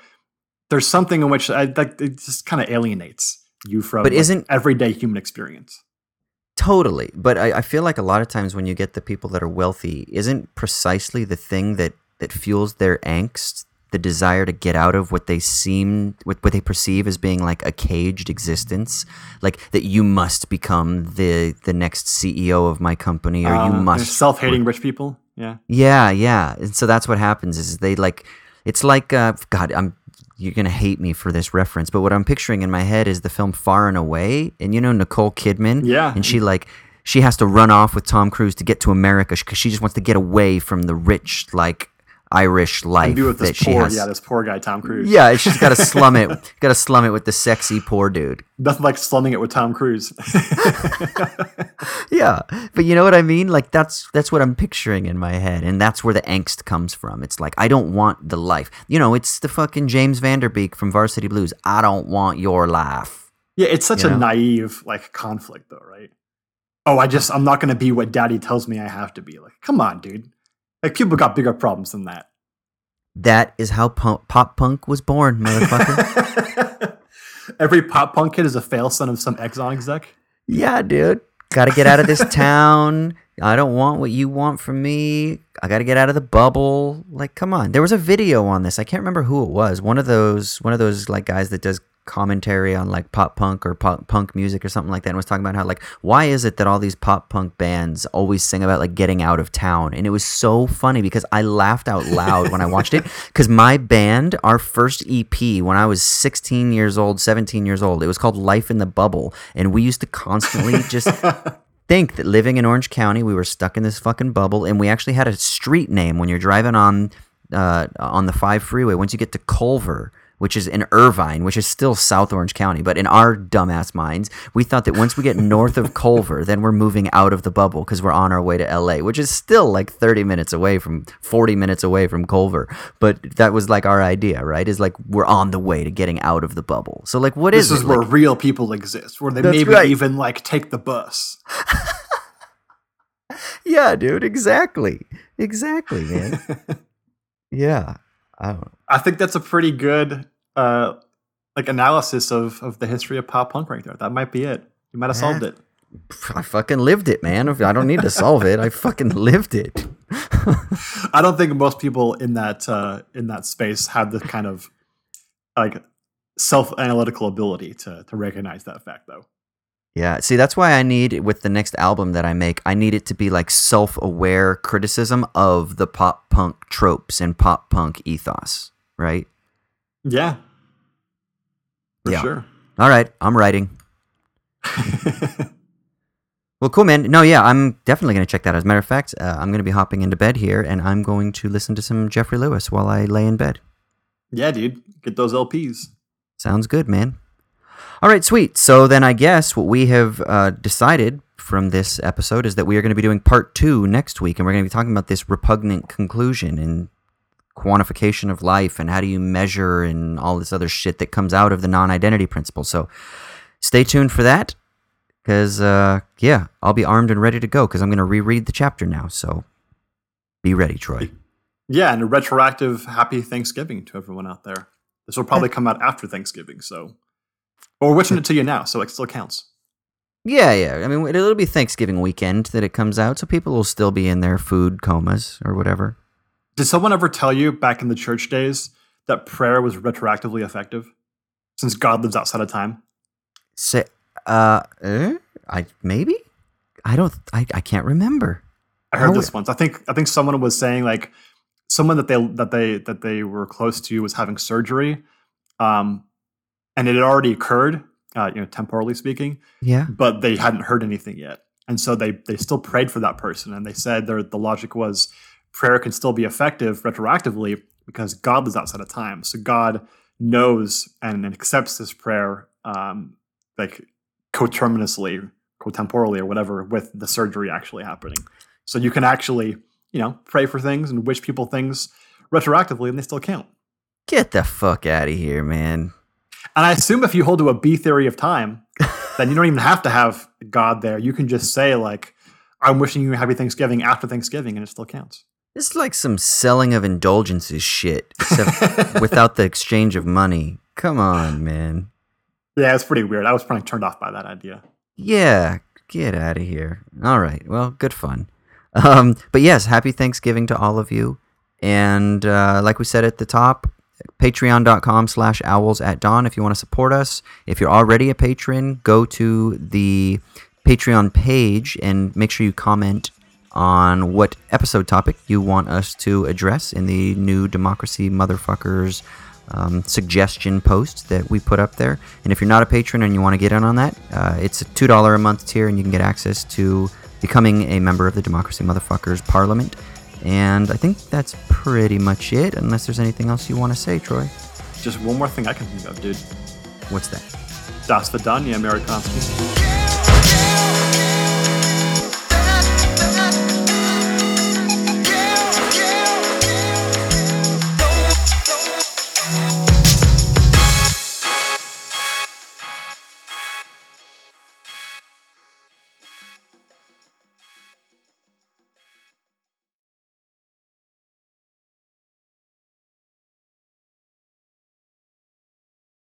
there's something in which I, that it just kind of alienates you from But like, isn't- everyday human experience. Totally. But I, I feel like a lot of times when you get the people that are wealthy, isn't precisely the thing that, that fuels their angst the desire to get out of what they seem what, what they perceive as being like a caged existence like that you must become the the next ceo of my company or you Uh, must self-hating rich people yeah Yeah, yeah. And so that's what happens is they like it's like uh god, I'm you're going to hate me for this reference, but what I'm picturing in my head is the film Far and Away and you know Nicole Kidman Yeah. and she like she has to run off with Tom Cruise to get to America cuz she just wants to get away from the rich like Irish life be with that this she poor has. yeah this poor guy tom cruise. Yeah, she's got to slum it. Got to slum it with the sexy poor dude. nothing like slumming it with tom cruise. Yeah but you know what i mean? Like that's that's what i'm picturing in my head and that's where the angst comes from. It's like i don't want the life. You know it's the fucking james vanderbeek from varsity blues. I don't want your life. Yeah it's such You a know? naive like conflict though right? Oh i just i'm not going to be what daddy tells me i have to be. Like come on dude like people got bigger problems than that. That is how pu- pop punk was born motherfucker. Every pop punk kid is a fail son of some Exxon exec. yeah dude. Gotta get out of this town. I don't want what you want from me. I gotta get out of the bubble. Like come on. There was a video on this. I can't remember who it was. One of those one of those like guys that does commentary on like pop punk or pop punk music or something like that and was talking about how like why is it that all these pop punk bands always sing about like getting out of town and it was so funny because i laughed out loud when i watched it because my band our first ep when i was 16 years old 17 years old it was called life in the bubble and we used to constantly just think that living in Orange County, we were stuck in this fucking bubble, and we actually had a street name when you're driving on uh, on the five freeway. Once you get to Culver, which is in Irvine, which is still South Orange County. But in our dumbass minds, we thought that once we get north of Culver, then we're moving out of the bubble because we're on our way to LA, which is still like 30 minutes away from 40 minutes away from Culver. But that was like our idea, right? Is like we're on the way to getting out of the bubble. So like, what This is is where Like, real people exist, where they maybe right. even like take the bus. yeah, dude, exactly, exactly, man. yeah, I don't. know. I think that's a pretty good uh like analysis of of the history of pop punk right there. That might be it. You might have solved it. I fucking lived it, man. I don't need to solve it. I fucking lived it. I don't think most people in that uh in that space have the kind of like self analytical ability to to recognize that fact though. Yeah, see, that's why I need with the next album that I make, I need it to be like self-aware criticism of the pop punk tropes and pop punk ethos, right? Yeah. For Yeah. sure. All right, I'm writing. Well, cool, man. No, yeah, I'm definitely going to check that. out. As a matter of fact, uh, I'm going to be hopping into bed here, and I'm going to listen to some Jeffrey Lewis while I lay in bed. yeah, dude. Get those LPs. Sounds good, man. All right, sweet. So then I guess what we have uh, decided from this episode is that we are going to be doing part two next week, and we're going to be talking about this repugnant conclusion and quantification of life and how do you measure and all this other shit that comes out of the non identity principle. So stay tuned for that because, uh, yeah, I'll be armed and ready to go because I'm going to reread the chapter now. So be ready, Troy. Yeah, and a retroactive happy Thanksgiving to everyone out there. This will probably come out after Thanksgiving, so we're wishing it to you now, so it still counts. Yeah, yeah. I mean, it'll be Thanksgiving weekend that it comes out, so people will still be in their food comas or whatever. Did someone ever tell you back in the church days that prayer was retroactively effective? Since God lives outside of time? Say, uh, eh? I maybe. I don't. I, I can't remember. I heard Oh, this once. I think I think someone was saying like someone that they that they that they were close to was having surgery, um, and it had already occurred, uh, you know, temporally speaking, Yeah. but they hadn't heard anything yet, and so they they still prayed for that person, and they said their the logic was prayer can still be effective retroactively because God is outside of time, so God knows and accepts this prayer, um, like coterminously, cotemporally, or whatever, with the surgery actually happening. So you can actually, you know, pray for things and wish people things retroactively, and they still count. Get the fuck out of here, man. And I assume if you hold to a B theory of time, then you don't even have to have God there. You can just say like, "I'm wishing you a happy Thanksgiving" after Thanksgiving, and it still counts. This is like some selling of indulgences shit, except without the exchange of money. Come on, man. Yeah, it's pretty weird. I was probably turned off by that idea. Yeah, get out of here. All right. Well, good fun. Um, but yes, happy Thanksgiving to all of you. And uh, like we said at the top, patreon.com slash owls at dawn if you want to support us. If you're already a patron, go to the Patreon page and make sure you comment on what episode topic you want us to address in the new Democracy Motherfuckers um, suggestion post that we put up there. And if you're not a patron and you want to get in on that, uh, it's a $2 a month tier and you can get access to becoming a member of the Democracy Motherfuckers Parliament. And I think that's pretty much it, unless there's anything else you want to say, Troy. Just one more thing I can think of, dude. What's that? Das Vidania, Amerikanski. Yeah, yeah.